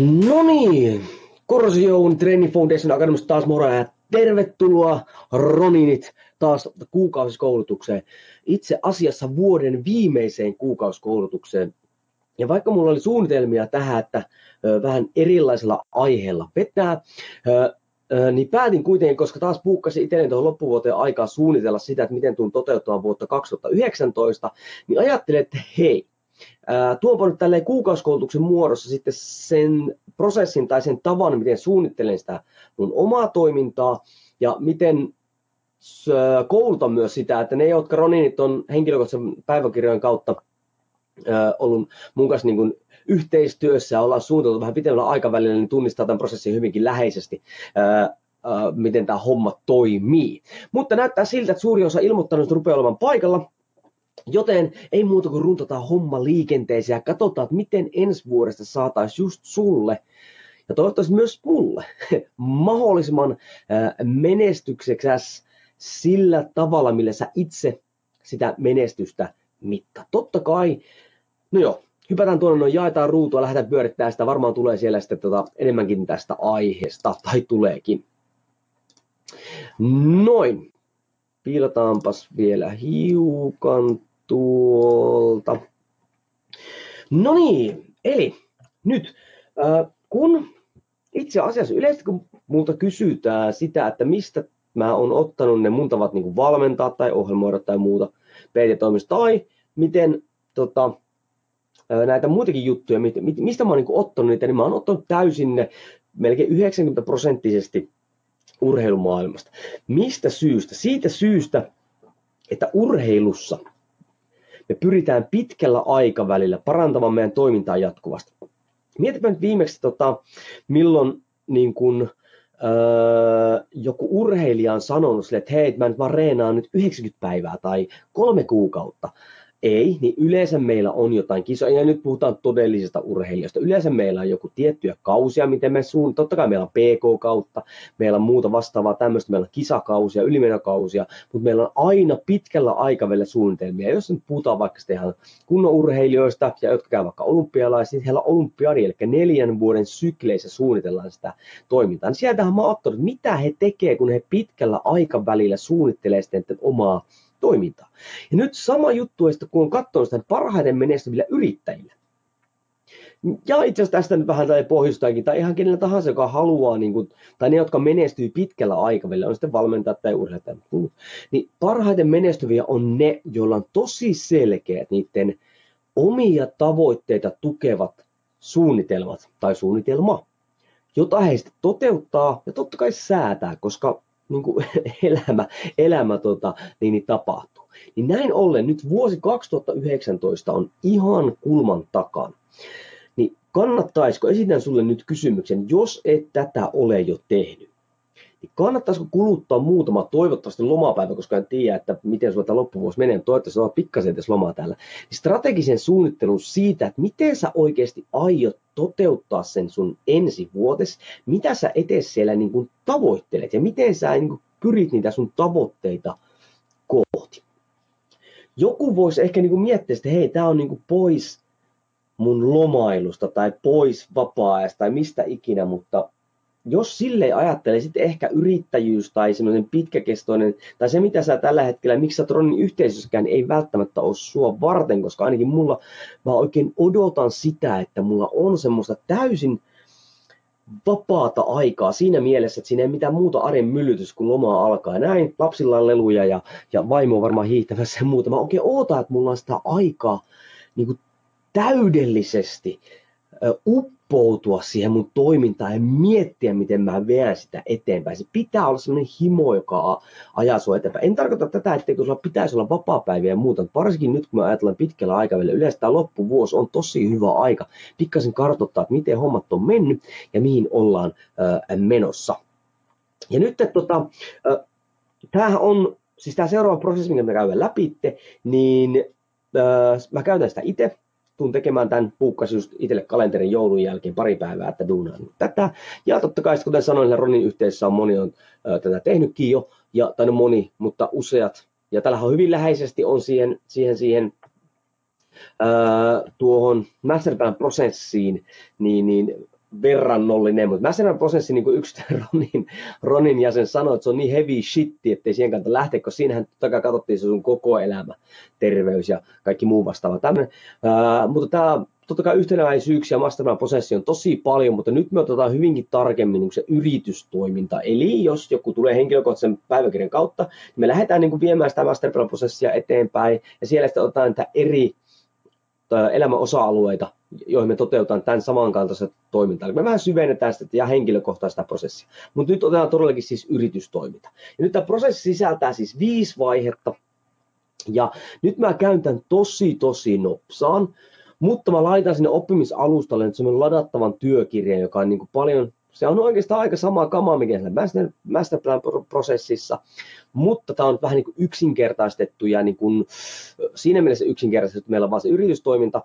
No niin, Korsioun Training Foundation Academista taas moro ja tervetuloa Roninit taas kuukausikoulutukseen. Itse asiassa vuoden viimeiseen kuukausikoulutukseen. Ja vaikka mulla oli suunnitelmia tähän, että vähän erilaisella aiheella vetää, niin päätin kuitenkin, koska taas puukkasin itselleni tuohon loppuvuoteen aikaa suunnitella sitä, että miten tuun toteuttamaan vuotta 2019, niin ajattelin, että hei, tuonpa nyt tälleen kuukausikoulutuksen muodossa sitten sen prosessin tai sen tavan, miten suunnittelen sitä mun omaa toimintaa ja miten koulutan myös sitä, että ne, jotka Roninit on henkilökohtaisen päiväkirjojen kautta ollut mun kanssa niin kuin yhteistyössä ja ollaan suunniteltu vähän pitemmällä aikavälillä, niin tunnistaa tämän prosessin hyvinkin läheisesti, miten tämä homma toimii. Mutta näyttää siltä, että suuri osa ilmoittanut rupeaa olemaan paikalla, Joten ei muuta kuin runtataan homma liikenteeseen ja katsotaan, että miten ensi vuodesta saataisiin just sulle ja toivottavasti myös mulle mahdollisimman menestyksekäs sillä tavalla, millä sä itse sitä menestystä mitta. Totta kai, no joo, hypätään tuonne, no jaetaan ruutua, lähdetään pyörittämään sitä, varmaan tulee siellä sitten tota, enemmänkin tästä aiheesta, tai tuleekin. Noin, piilotaanpas vielä hiukan tuolta. No niin, eli nyt kun itse asiassa yleisesti kun multa kysytään sitä, että mistä mä oon ottanut ne mun tavat niin valmentaa tai ohjelmoida tai muuta PT-toimista, tai miten tota, näitä muitakin juttuja, mistä mä oon niin ottanut niitä, niin mä oon ottanut täysin ne melkein 90 prosenttisesti urheilumaailmasta. Mistä syystä? Siitä syystä, että urheilussa – me pyritään pitkällä aikavälillä parantamaan meidän toimintaa jatkuvasti. Mietipä nyt viimeksi, tota, milloin niin kun, öö, joku urheilija on sanonut sille, että hei, mä nyt vaan reenaan nyt 90 päivää tai kolme kuukautta ei, niin yleensä meillä on jotain kisoja, ja nyt puhutaan todellisesta urheilijasta. Yleensä meillä on joku tiettyjä kausia, miten me suun, totta kai meillä on PK-kautta, meillä on muuta vastaavaa tämmöistä, meillä on kisakausia, ylimenokausia, mutta meillä on aina pitkällä aikavälillä suunnitelmia. Jos nyt puhutaan vaikka ihan kunnon urheilijoista, ja jotka käyvät vaikka olympialaisia, niin heillä on olympiadi, eli neljän vuoden sykleissä suunnitellaan sitä toimintaa. Niin sieltähän mä oon ottanut, mitä he tekee, kun he pitkällä aikavälillä suunnittelee sitten omaa toimintaa. Ja nyt sama juttu, että kun on katsonut sitä parhaiten menestyvillä yrittäjillä, ja itse asiassa tästä nyt vähän tai pohjustaankin, tai ihan kenellä tahansa, joka haluaa, niin kuin, tai ne, jotka menestyy pitkällä aikavälillä, on sitten valmentajat tai urheilijat niin parhaiten menestyviä on ne, joilla on tosi selkeät niiden omia tavoitteita tukevat suunnitelmat tai suunnitelma, jota he sitten toteuttaa ja totta kai säätää, koska niin kuin elämä, elämä tota, niin, niin tapahtuu. Niin näin ollen nyt vuosi 2019 on ihan kulman takana. Niin kannattaisiko, esitän sulle nyt kysymyksen, jos et tätä ole jo tehnyt, niin kannattaisiko kuluttaa muutama toivottavasti lomapäivä, koska en tiedä, että miten sulla tämä loppuvuosi menee, toivottavasti on pikkasen edes lomaa täällä, niin strategisen suunnittelun siitä, että miten sä oikeasti aiot toteuttaa sen sun ensi vuotes, mitä sä etes siellä niin kuin tavoittelet ja miten sä niin kuin pyrit niitä sun tavoitteita kohti. Joku voisi ehkä niin kuin miettiä, että hei, tämä on niin kuin pois mun lomailusta tai pois vapaa-ajasta tai mistä ikinä, mutta jos sille ajattelee, sitten ehkä yrittäjyys tai semmoinen pitkäkestoinen, tai se mitä sä tällä hetkellä, miksi sä Tronin yhteisössäkään, ei välttämättä ole sua varten, koska ainakin mulla, mä oikein odotan sitä, että mulla on semmoista täysin vapaata aikaa siinä mielessä, että siinä ei mitään muuta arjen myllytys, kun loma alkaa. Näin, lapsilla on leluja ja, ja vaimo on varmaan hiihtämässä ja muuta. Mä oikein ootan, että mulla on sitä aikaa niin kuin täydellisesti uppoutua siihen mun toimintaan ja miettiä, miten mä veän sitä eteenpäin. Se pitää olla sellainen himo, joka ajaa sua eteenpäin. En tarkoita tätä, etteikö sulla pitäisi olla vapaa-päiviä ja muuta, varsinkin nyt kun me ajatellaan pitkällä aikavälillä, yleensä tämä loppuvuosi on tosi hyvä aika pikkasen kartoittaa, että miten hommat on mennyt ja mihin ollaan äh, menossa. Ja nyt, että tota, äh, tämähän on, siis tämä seuraava prosessi, minkä me käydään läpi, niin äh, mä käytän sitä itse, tuun tekemään tämän, puukkasin just itselle kalenterin joulun jälkeen pari päivää, että duunaan tätä. Ja totta kai, kuten sanoin, Ronin yhteisössä on moni on tätä tehnytkin jo, ja, tai no moni, mutta useat. Ja tällä on hyvin läheisesti on siihen, siihen, siihen äh, tuohon masterplan-prosessiin, niin, niin verrannollinen, mutta mä sanon prosessi, niin yksi Ronin, Ronin jäsen sanoi, että se on niin heavy shitti, ettei siihen kannata lähteä, koska siinähän totta kai katsottiin se sun koko elämä, terveys ja kaikki muu vastaava. Tämmönen, ää, mutta tämä totta kai yhtenäväisyyksiä mastermind prosessi on tosi paljon, mutta nyt me otetaan hyvinkin tarkemmin niin se yritystoiminta. Eli jos joku tulee henkilökohtaisen päiväkirjan kautta, niin me lähdetään niin kuin viemään sitä mastermind prosessia eteenpäin ja siellä sitten otetaan niitä eri elämän osa-alueita, joihin me toteutetaan tämän samankaltaista toimintaa. Eli me vähän syvennetään sitä ja henkilökohtaista prosessia. Mutta nyt otetaan todellakin siis yritystoiminta. Ja nyt tämä prosessi sisältää siis viisi vaihetta. Ja nyt mä käyn tämän tosi tosi nopsaan, mutta mä laitan sinne oppimisalustalle nyt semmoinen ladattavan työkirjan, joka on niin kuin paljon se on oikeastaan aika sama kama, mikä siellä masterplan-prosessissa, mutta tämä on vähän niin kuin yksinkertaistettu ja niin kuin, siinä mielessä yksinkertaistettu, että meillä on vain se yritystoiminta,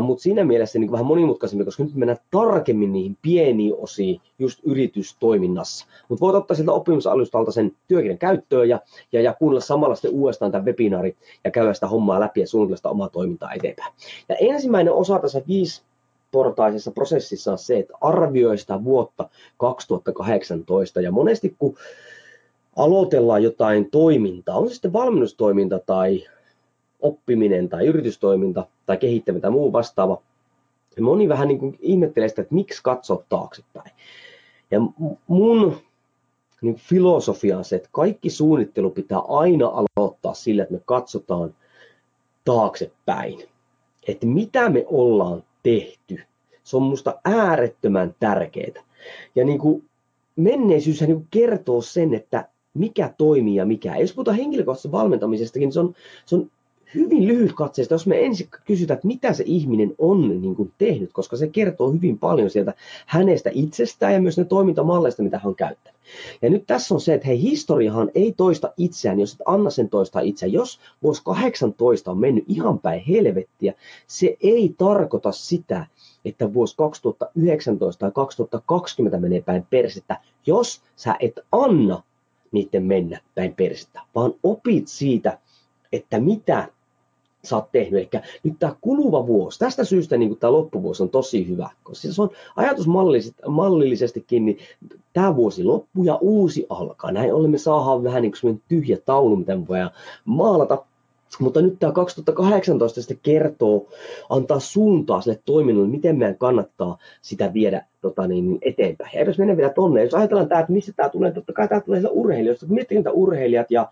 mutta siinä mielessä niin kuin vähän monimutkaisemmin, koska nyt mennään tarkemmin niihin pieniin osiin just yritystoiminnassa. Mutta voit ottaa sieltä oppimisalustalta sen työkirjan käyttöön ja, ja, ja kuunnella samalla sitten uudestaan tämän webinaari ja käydä sitä hommaa läpi ja suunnitella sitä omaa toimintaa eteenpäin. Ja ensimmäinen osa tässä viisi portaisessa prosessissa on se, että arvioi sitä vuotta 2018 ja monesti kun aloitellaan jotain toimintaa, on se sitten valmennustoiminta tai oppiminen tai yritystoiminta tai kehittäminen tai muu vastaava, ja moni vähän niin kuin ihmettelee sitä, että miksi katsoa taaksepäin. Ja mun niin filosofia on se, että kaikki suunnittelu pitää aina aloittaa sillä, että me katsotaan taaksepäin. Että mitä me ollaan tehty. Se on musta äärettömän tärkeää. Ja niin kuin menneisyys niin kertoo sen, että mikä toimii ja mikä ei. Jos puhutaan henkilökohtaisesta valmentamisestakin, niin se on, se on hyvin lyhyt katseesta, jos me ensin kysytään, että mitä se ihminen on niin kuin tehnyt, koska se kertoo hyvin paljon sieltä hänestä itsestään ja myös ne toimintamalleista, mitä hän on käyttänyt. Ja nyt tässä on se, että hei, historiahan ei toista itseään, jos et anna sen toistaa itseään. Jos vuosi 18 on mennyt ihan päin helvettiä, se ei tarkoita sitä, että vuosi 2019 tai 2020 menee päin persettä, jos sä et anna niiden mennä päin persettä, vaan opit siitä, että mitä sä oot tehnyt. Eli nyt tämä kuluva vuosi, tästä syystä niin tämä loppuvuosi on tosi hyvä, koska se on ajatusmallisestikin, niin tämä vuosi loppuu ja uusi alkaa. Näin ollen me saadaan vähän niin kuin tyhjä taulu, mitä me voidaan maalata mutta nyt tämä 2018 sitten kertoo, antaa suuntaa sille toiminnalle, miten meidän kannattaa sitä viedä tota niin, eteenpäin. Ja jos mennään vielä tonne, jos ajatellaan tämä, että mistä tämä tulee, totta kai tämä tulee urheilijoista. Miettikää urheilijat ja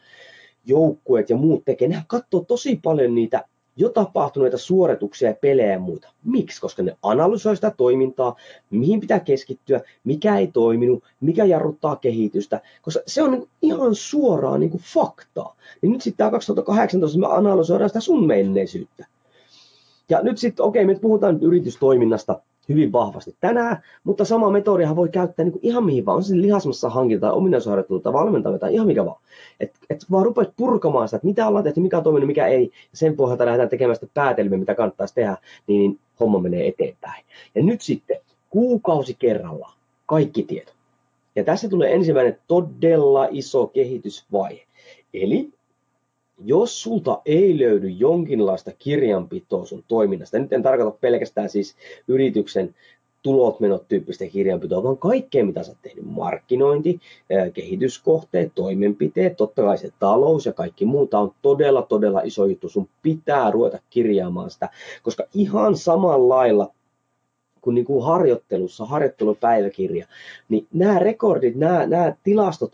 joukkueet ja muut tekee, nehän katsoo tosi paljon niitä jo tapahtuneita suorituksia ja pelejä ja muuta. Miksi? Koska ne analysoi sitä toimintaa, mihin pitää keskittyä, mikä ei toiminut, mikä jarruttaa kehitystä, koska se on niin ihan suoraan niin kuin faktaa. Niin nyt sitten tämä 2018 me analysoidaan sitä sun menneisyyttä. Ja nyt sitten, okei, me puhutaan yritystoiminnasta, hyvin vahvasti tänään, mutta sama metodiahan voi käyttää niin kuin ihan mihin vaan, on se lihasmassa hankinta tai ominaisuusharjoittelu tai valmentaminen tai ihan mikä vaan. Että et vaan rupeat purkamaan sitä, että mitä ollaan tehty, mikä on toiminut, mikä ei, ja sen pohjalta lähdetään tekemään sitä päätelmiä, mitä kannattaisi tehdä, niin, niin homma menee eteenpäin. Ja nyt sitten kuukausi kerrallaan kaikki tieto. Ja tässä tulee ensimmäinen todella iso kehitysvaihe. Eli jos sulta ei löydy jonkinlaista kirjanpitoa sun toiminnasta, nyt en tarkoita pelkästään siis yrityksen tulot, menot tyyppistä kirjanpitoa, vaan kaikkea, mitä sä oot tehnyt. Markkinointi, kehityskohteet, toimenpiteet, totta kai se talous ja kaikki muuta on todella, todella iso juttu. Sun pitää ruveta kirjaamaan sitä, koska ihan samalla lailla kuin, niin kuin harjoittelussa, harjoittelupäiväkirja, niin nämä rekordit, nämä, nämä tilastot,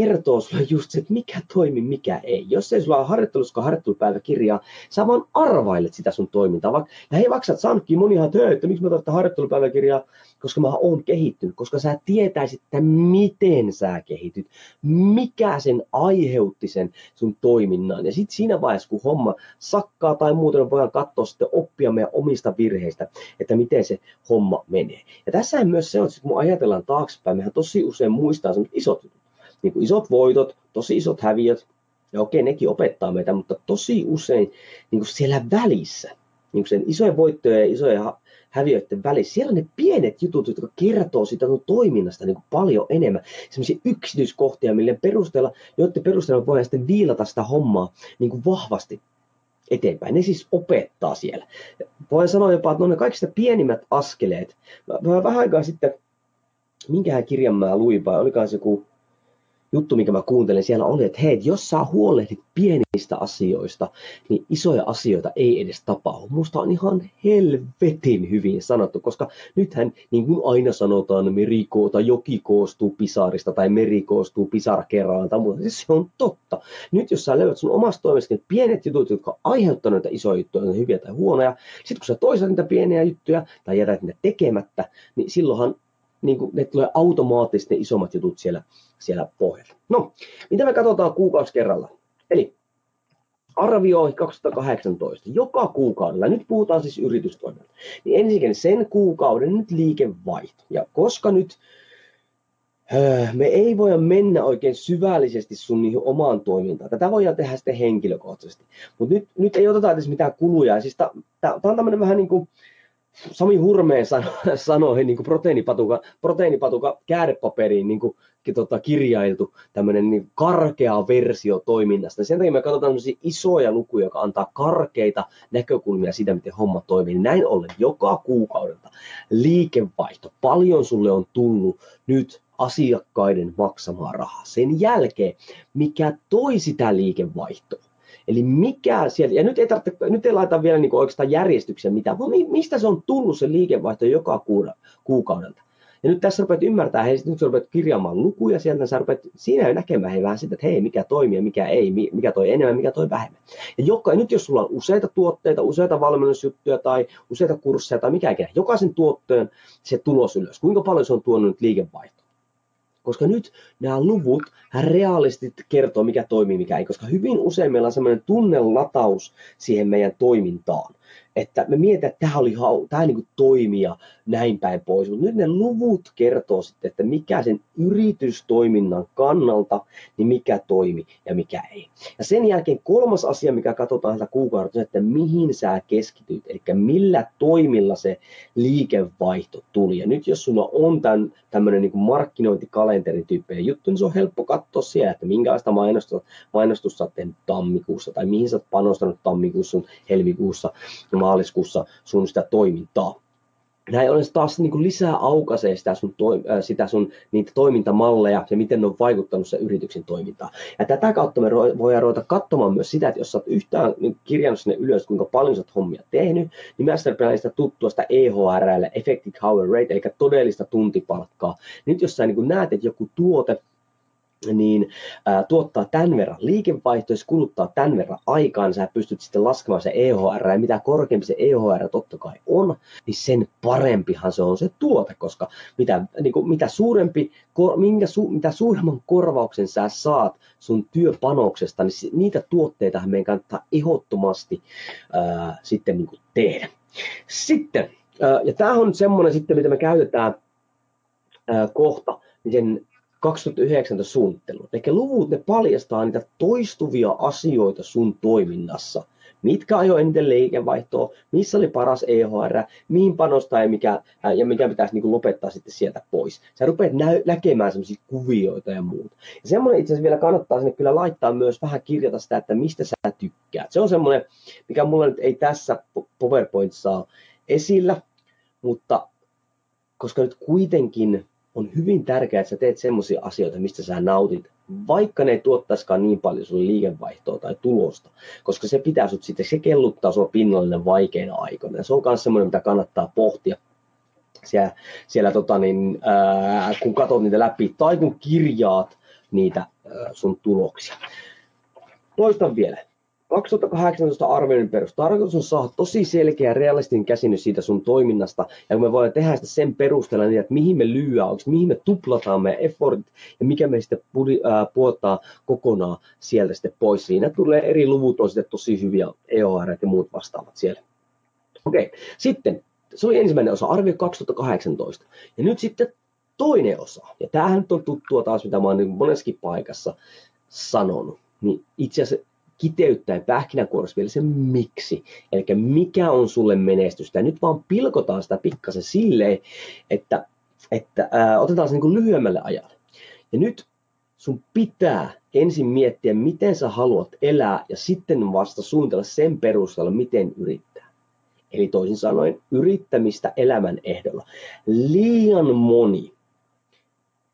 kertoo sulle just se, että mikä toimi, mikä ei. Jos ei sulla ole harjoittelussa harjoittelupäiväkirjaa, sä vaan arvailet sitä sun toimintaa. Ja hei, vaikka sä saanutkin monihan että, että miksi mä tarvitsen harjoittelupäiväkirjaa, koska mä oon kehittynyt, koska sä tietäisit, että miten sä kehityt, mikä sen aiheutti sen sun toiminnan. Ja sitten siinä vaiheessa, kun homma sakkaa tai muuten, voidaan katsoa sitten oppia meidän omista virheistä, että miten se homma menee. Ja tässä myös se on, että kun ajatellaan taaksepäin, mehän tosi usein muistaa isot jutut niin kuin isot voitot, tosi isot häviöt, ja okei, nekin opettaa meitä, mutta tosi usein niin kuin siellä välissä, niin kuin sen isojen voittojen ja isojen häviöiden välissä, siellä on ne pienet jutut, jotka kertoo siitä toiminnasta niin kuin paljon enemmän. Sellaisia yksityiskohtia, mille perusteella, joiden perusteella voidaan sitten viilata sitä hommaa niin kuin vahvasti eteenpäin. Ne siis opettaa siellä. Voin sanoa jopa, että on ne kaikista pienimmät askeleet. Mä vähän aikaa sitten, minkähän kirjan mä luin, vai olikohan se joku juttu, mikä mä kuuntelin siellä oli, että hei, jos sä huolehdit pienistä asioista, niin isoja asioita ei edes tapahdu. Musta on ihan helvetin hyvin sanottu, koska nythän, niin kuin aina sanotaan, meri tai joki koostuu pisarista tai meri koostuu pisarakerraan tai muuta. Siis se on totta. Nyt jos sä löydät sun omasta toimesta ne pienet jutut, jotka on aiheuttanut näitä isoja juttuja, hyviä tai huonoja, sitten kun sä toisaalta niitä pieniä juttuja tai jätät niitä tekemättä, niin silloinhan niin kuin, ne tulee automaattisesti ne isommat jutut siellä, siellä pohjalla. No, mitä me katsotaan kuukausi kerralla? Eli arvioi 2018 joka kuukaudella, nyt puhutaan siis yritystoiminnasta, niin ensinnäkin sen kuukauden nyt liikevaihto. Ja koska nyt me ei voida mennä oikein syvällisesti sun niihin omaan toimintaan. Tätä voidaan tehdä sitten henkilökohtaisesti. Mutta nyt, nyt ei oteta edes mitään kuluja. Siis tämä on tämmöinen vähän niin kuin, Sami Hurmeen sano, sanoi niin kuin proteiinipatuka, proteiinipatuka käärepaperiin niin kuin, tota, kirjailtu tämmöinen niin karkea versio toiminnasta. Sen takia me katsotaan isoja lukuja, jotka antaa karkeita näkökulmia siitä, miten homma toimii. Näin ollen joka kuukaudelta liikevaihto, paljon sulle on tullut nyt asiakkaiden maksamaa rahaa. Sen jälkeen, mikä toi sitä liikevaihtoa, Eli mikä sieltä, ja nyt ei, tarvitse, nyt ei laita vielä niin oikeastaan järjestyksen mitään, vaan mistä se on tullut se liikevaihto joka kuukaudelta. Ja nyt tässä rupeat ymmärtää, hei, nyt sä rupeat kirjaamaan lukuja sieltä, sä rupeat siinä jo näkemään hei, vähän sitä, että hei, mikä toimii ja mikä ei, mikä toi enemmän, mikä toi vähemmän. Ja joka, nyt jos sulla on useita tuotteita, useita valmennusjuttuja tai useita kursseja tai mikä ikinä, jokaisen tuotteen se tulos ylös, kuinka paljon se on tuonut nyt liikevaihtoa koska nyt nämä luvut reaalisesti kertoo, mikä toimii, mikä ei, koska hyvin usein meillä on sellainen tunnelataus siihen meidän toimintaan että me mietitään, että tämä, oli, tämä niin toimii ja näin päin pois, mutta nyt ne luvut kertoo sitten, että mikä sen yritystoiminnan kannalta, niin mikä toimi ja mikä ei. Ja sen jälkeen kolmas asia, mikä katsotaan tätä kuukautta, että mihin sä keskityt, eli millä toimilla se liikevaihto tuli. Ja nyt jos sulla on tämän, tämmöinen niin markkinointikalenterityyppinen juttu, niin se on helppo katsoa siellä, että minkälaista mainostusta, mainostusta sä oot tammikuussa tai mihin sä oot panostanut tammikuussa, helmikuussa, maaliskuussa sun sitä toimintaa. Näin ollen taas niin kuin lisää aukaisee sitä sun, to, äh, sitä sun niitä toimintamalleja ja miten ne on vaikuttanut sen yrityksen toimintaan. Ja tätä kautta me voidaan ruveta katsomaan myös sitä, että jos sä oot yhtään kirjannut sinne ylös, kuinka paljon sä oot hommia tehnyt, niin sitä tuttua sitä EHR, eli Effective Hour Rate, eli todellista tuntipalkkaa. Nyt jos sä niin näet, että joku tuote niin ää, tuottaa tämän verran liikevaihtoa, kuluttaa tämän verran aikaa, niin sä pystyt sitten laskemaan se EHR, ja mitä korkeampi se EHR totta kai on, niin sen parempihan se on se tuote, koska mitä, niin kuin, mitä, suurempi, minkä su, mitä suuremman korvauksen sä saat sun työpanoksesta, niin niitä tuotteita meidän kannattaa ehdottomasti ää, sitten niin kuin tehdä. Sitten, ää, ja tämä on semmoinen sitten, mitä me käytetään ää, kohta, niin sen 2019 suunnittelu. Eli luvut ne paljastaa niitä toistuvia asioita sun toiminnassa. Mitkä ajo eniten liikevaihtoa, missä oli paras EHR, mihin panostaa ja mikä, ja mikä pitäisi niin lopettaa sitten sieltä pois. Sä rupeat nä- näkemään sellaisia kuvioita ja muuta. Ja semmoinen itse asiassa vielä kannattaa sinne kyllä laittaa myös vähän kirjata sitä, että mistä sä tykkäät. Se on semmoinen, mikä mulla nyt ei tässä PowerPointissa esillä, mutta koska nyt kuitenkin on hyvin tärkeää, että sä teet semmoisia asioita, mistä sä nautit, vaikka ne ei tuottaisikaan niin paljon sun liikevaihtoa tai tulosta, koska se pitää sut sitten, se kelluttaa sua pinnallinen vaikeina aikoina. Ja se on myös semmoinen, mitä kannattaa pohtia siellä, siellä tota niin, ää, kun katsot niitä läpi tai kun kirjaat niitä sun tuloksia. Toistan vielä. 2018 arvioinnin perus. Tarkoitus on saada tosi selkeä realistinen käsitys siitä sun toiminnasta, ja me voidaan tehdä sitä sen perusteella niin, että mihin me lyödään, onko, mihin me tuplataan meidän effortit, ja mikä me sitten puottaa kokonaan sieltä sitten pois. Siinä tulee eri luvut, on sitten tosi hyviä EOR ja muut vastaavat siellä. Okei, okay. sitten se oli ensimmäinen osa, arvio 2018. Ja nyt sitten toinen osa, ja tämähän on tuttua taas, mitä mä oon niin moneskin paikassa sanonut, niin itse asiassa kiteyttäen pähkinänkuoressa vielä se miksi. Eli mikä on sulle menestystä. Ja nyt vaan pilkotaan sitä pikkasen silleen, että, että ää, otetaan se niin lyhyemmälle ajalle. Ja nyt sun pitää ensin miettiä, miten sä haluat elää ja sitten vasta suunnitella sen perusteella, miten yrittää. Eli toisin sanoen yrittämistä elämän ehdolla. Liian moni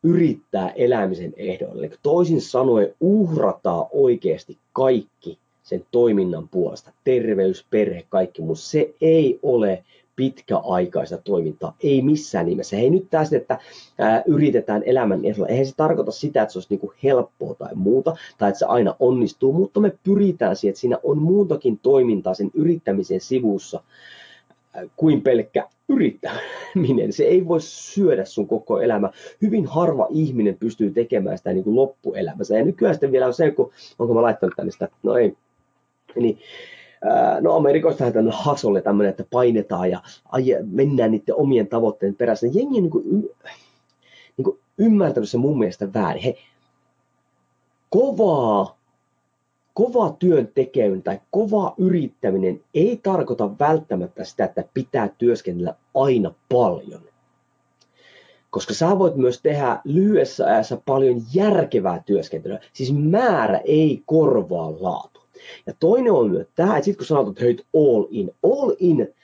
yrittää elämisen ehdoille. Eli toisin sanoen uhrataan oikeasti kaikki sen toiminnan puolesta. Terveys, perhe, kaikki muu. Se ei ole pitkäaikaista toimintaa. Ei missään nimessä. Hei nyt tässä, että ää, yritetään elämän ehdolla. Eihän se tarkoita sitä, että se olisi niinku helppoa tai muuta, tai että se aina onnistuu, mutta me pyritään siihen, että siinä on muutakin toimintaa sen yrittämisen sivussa kuin pelkkä yrittäminen. Se ei voi syödä sun koko elämä. Hyvin harva ihminen pystyy tekemään sitä niin kuin loppuelämässä. Ja nykyään sitten vielä on se, kun onko mä laittanut tänne sitä, no ei, niin No Amerikoista on hasolle tämmöinen, että painetaan ja mennään niiden omien tavoitteiden perässä. Jengi on niin kuin, niin kuin ymmärtänyt se mun mielestä väärin. He, kovaa kova työn tekeminen tai kova yrittäminen ei tarkoita välttämättä sitä, että pitää työskennellä aina paljon. Koska sä voit myös tehdä lyhyessä ajassa paljon järkevää työskentelyä. Siis määrä ei korvaa laatu. Ja toinen on myös tämä, että sit kun sanot, että hei, all in, all in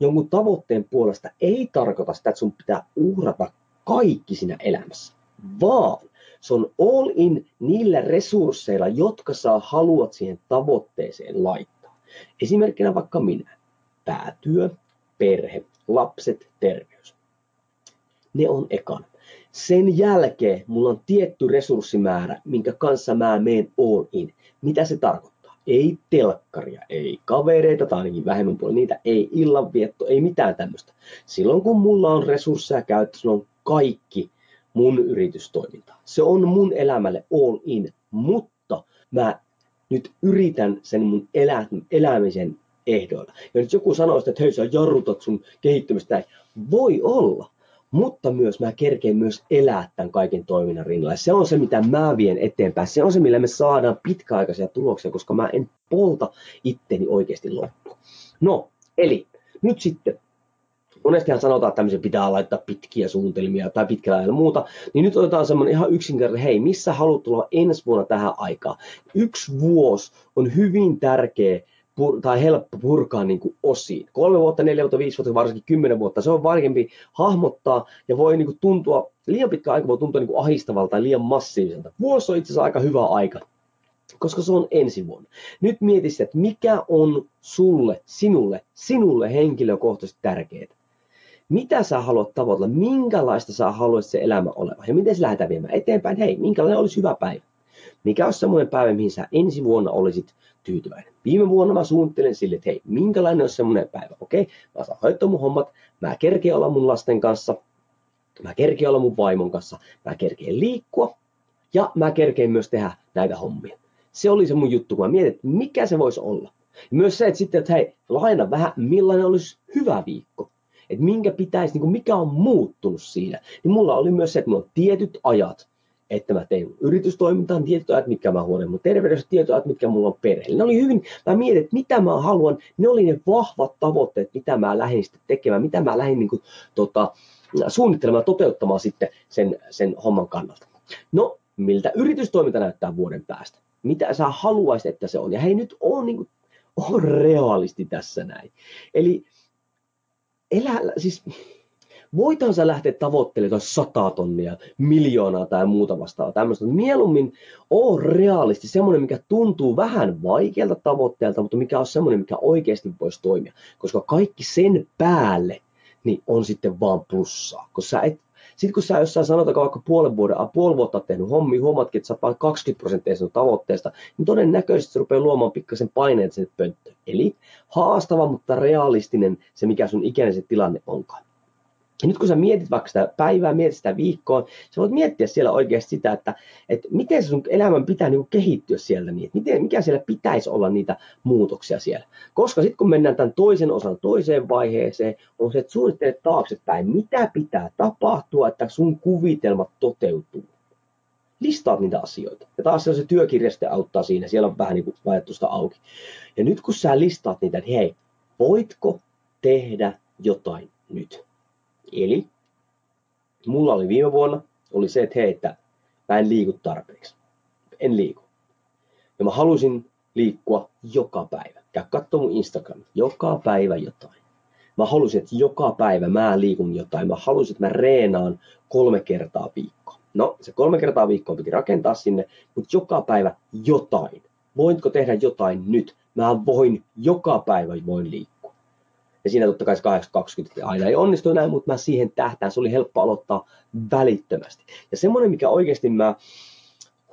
jonkun tavoitteen puolesta ei tarkoita sitä, että sun pitää uhrata kaikki siinä elämässä, vaan se on all in niillä resursseilla, jotka sä haluat siihen tavoitteeseen laittaa. Esimerkkinä vaikka minä. Päätyö, perhe, lapset, terveys. Ne on ekan. Sen jälkeen mulla on tietty resurssimäärä, minkä kanssa mä meen all in. Mitä se tarkoittaa? Ei telkkaria, ei kavereita tai ainakin vähemmän puolella niitä, ei illanvietto, ei mitään tämmöistä. Silloin kun mulla on resursseja käytössä, on kaikki mun yritystoiminta. Se on mun elämälle all in, mutta mä nyt yritän sen mun elä, elämisen ehdoilla. Ja nyt joku sanoo että hei sä jarrutat sun kehittymistä, voi olla, mutta myös mä kerkeen myös elää tämän kaiken toiminnan rinnalla. Se on se, mitä mä vien eteenpäin. Se on se, millä me saadaan pitkäaikaisia tuloksia, koska mä en polta itteni oikeasti loppuun. No, eli nyt sitten monestihan sanotaan, että tämmöisen pitää laittaa pitkiä suunnitelmia tai pitkällä ajalla muuta, niin nyt otetaan semmoinen ihan yksinkertainen, hei, missä haluat tulla ensi vuonna tähän aikaan? Yksi vuosi on hyvin tärkeä pur- tai helppo purkaa niin kuin osiin. Kolme vuotta, neljä vuotta, viisi vuotta, varsinkin kymmenen vuotta. Se on vaikeampi hahmottaa ja voi niin kuin tuntua, liian pitkä aika voi tuntua niin kuin ahistavalta tai liian massiiviselta. Vuosi on itse asiassa aika hyvä aika koska se on ensi vuonna. Nyt mieti että mikä on sulle, sinulle, sinulle henkilökohtaisesti tärkeää mitä sä haluat tavoitella, minkälaista sä haluat se elämä olevan ja miten se lähdetään viemään eteenpäin. Hei, minkälainen olisi hyvä päivä? Mikä olisi semmoinen päivä, mihin sä ensi vuonna olisit tyytyväinen? Viime vuonna mä suunnittelin sille, että hei, minkälainen olisi semmoinen päivä? Okei, mä saan hoitaa mun hommat, mä kerkeen olla mun lasten kanssa, mä kerkeen olla mun vaimon kanssa, mä kerkeen liikkua ja mä kerkeen myös tehdä näitä hommia. Se oli se mun juttu, kun mä mietin, että mikä se voisi olla. Myös se, että sitten, että hei, laina vähän, millainen olisi hyvä viikko että minkä pitäisi, niin kuin mikä on muuttunut siinä. Niin mulla oli myös se, että mulla on tietyt ajat, että mä tein yritystoimintaan tietyt ajat, mitkä mä huolen mun terveydessä, tietyt ajat, mitkä mulla on perhe. Ne oli hyvin, mä mietin, että mitä mä haluan, ne oli ne vahvat tavoitteet, mitä mä lähdin sitten tekemään, mitä mä lähdin niin kuin, tota, suunnittelemaan, toteuttamaan sitten sen, sen homman kannalta. No, miltä yritystoiminta näyttää vuoden päästä? Mitä sä haluaisit, että se on? Ja hei, nyt on, niin kuin, on realisti tässä näin. Eli elä, siis voitaan sä lähteä tavoittelemaan sata tonnia, miljoonaa tai muuta vastaavaa tämmöistä. Mieluummin on realisti semmoinen, mikä tuntuu vähän vaikealta tavoitteelta, mutta mikä on semmoinen, mikä oikeasti voisi toimia. Koska kaikki sen päälle niin on sitten vaan plussaa. Koska sä et Sitten kun sä jossain sanotaan vaikka puolen vuoden, puoli vuotta tehnyt hommi, huomaatkin, että sä paat 20 prosenttia sinun tavoitteesta, niin todennäköisesti se rupeaa luomaan pikkasen paineet sinne pönttöön. Eli haastava, mutta realistinen se, mikä sun ikäinen se tilanne onkaan. Ja nyt kun sä mietit vaikka sitä päivää, mietit sitä viikkoa, sä voit miettiä siellä oikeasti sitä, että, että miten sun elämän pitää niin kehittyä sieltä, niin, että miten, mikä siellä pitäisi olla niitä muutoksia siellä. Koska sitten kun mennään tämän toisen osan toiseen vaiheeseen, on se, että suunnittelet taaksepäin, mitä pitää tapahtua, että sun kuvitelmat toteutuu. Listaat niitä asioita. Ja taas se työkirjaste auttaa siinä, siellä on vähän niin kuin auki. Ja nyt kun sä listaat niitä, että hei, voitko tehdä jotain nyt? Eli mulla oli viime vuonna oli se, että hei, että mä en liiku tarpeeksi. En liiku. Ja mä halusin liikkua joka päivä. Käy katsoa mun Instagram. Joka päivä jotain. Mä halusin, että joka päivä mä liikun jotain. Mä halusin, että mä reenaan kolme kertaa viikkoa. No, se kolme kertaa viikkoa piti rakentaa sinne, mutta joka päivä jotain. Voinko tehdä jotain nyt? Mä voin joka päivä voin liikkua. Ja siinä totta kai se 820 aina ei onnistu näin, mutta mä siihen tähtään. Se oli helppo aloittaa välittömästi. Ja semmoinen, mikä oikeasti mä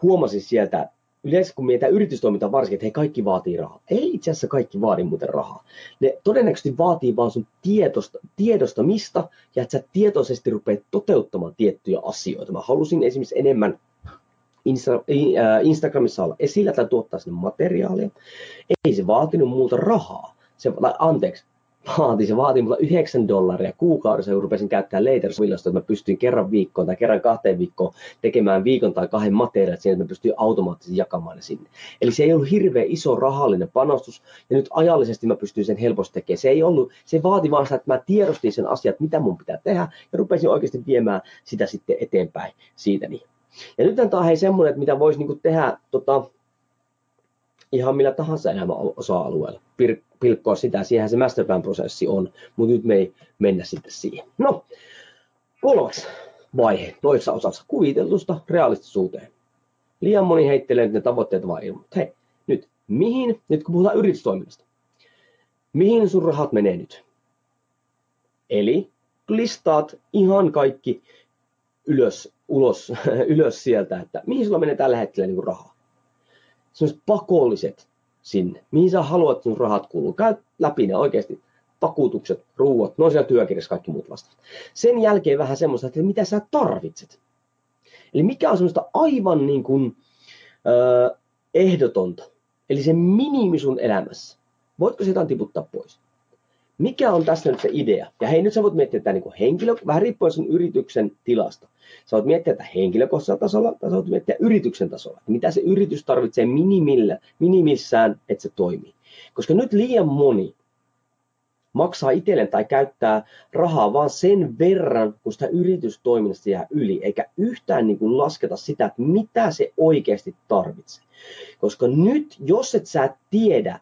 huomasin sieltä, yleensä kun mietitään yritystoimintaa varsinkin, että hei kaikki vaatii rahaa. Ei itse asiassa kaikki vaadi muuten rahaa. Ne todennäköisesti vaatii vaan sun tietosta, tiedostamista ja että sä tietoisesti rupeat toteuttamaan tiettyjä asioita. Mä halusin esimerkiksi enemmän Insta, Instagramissa olla esillä tai tuottaa sinne materiaalia. Ei se vaatinut muuta rahaa. Se, anteeksi, vaati. Se vaati mulla 9 dollaria kuukaudessa, kun rupesin käyttämään later-sovellusta, että mä pystyin kerran viikkoon tai kerran kahteen viikkoon tekemään viikon tai kahden materiaalit siihen, että mä pystyin automaattisesti jakamaan ne sinne. Eli se ei ollut hirveän iso rahallinen panostus, ja nyt ajallisesti mä pystyin sen helposti tekemään. Se ei ollut, se vaati vaan sitä, että mä tiedostin sen asiat, mitä mun pitää tehdä, ja rupesin oikeasti viemään sitä sitten eteenpäin siitä. Niin. Ja nyt tämä on hei semmoinen, että mitä voisi niinku tehdä tota, ihan millä tahansa elämän osa-alueella. Pilkkoa sitä, siihen se masterplan-prosessi on, mutta nyt me ei mennä sitten siihen. No, kolmas vaihe toisessa osassa kuvitellusta realistisuuteen. Liian moni heittelee ne tavoitteet vaan ilman. Hei, nyt, mihin, nyt kun puhutaan yritystoiminnasta, mihin sun rahat menee nyt? Eli listaat ihan kaikki ylös, ulos, ylös sieltä, että mihin sulla menee tällä hetkellä niin rahaa sellaiset pakolliset sinne, mihin sä haluat, sun rahat kuluu. Käy läpi ne oikeasti vakuutukset, ruuat, no siellä työkirjassa kaikki muut vastaavat. Sen jälkeen vähän semmoista, että mitä sä tarvitset. Eli mikä on semmoista aivan niin kuin, äh, ehdotonta, eli se minimi sun elämässä. Voitko se jotain tiputtaa pois? Mikä on tässä nyt se idea? Ja hei, nyt sä voit miettiä tätä niin henkilö, vähän riippuen sun yrityksen tilasta. Sä voit miettiä tätä henkilökohtaisella tasolla, tai sä voit miettiä yrityksen tasolla. Mitä se yritys tarvitsee minimillä, minimissään, että se toimii. Koska nyt liian moni maksaa itselleen tai käyttää rahaa vaan sen verran, kun sitä yritystoiminnasta jää yli, eikä yhtään niin kuin lasketa sitä, että mitä se oikeasti tarvitsee. Koska nyt, jos et sä tiedä,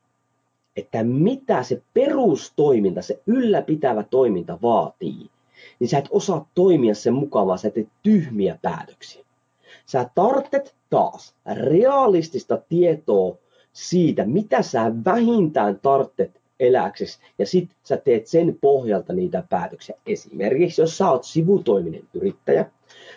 että mitä se perustoiminta, se ylläpitävä toiminta vaatii, niin sä et osaa toimia sen mukaan, vaan sä teet tyhmiä päätöksiä. Sä tarvitset taas realistista tietoa siitä, mitä sä vähintään tarvitset eläksesi, ja sitten sä teet sen pohjalta niitä päätöksiä. Esimerkiksi jos sä oot sivutoiminen yrittäjä,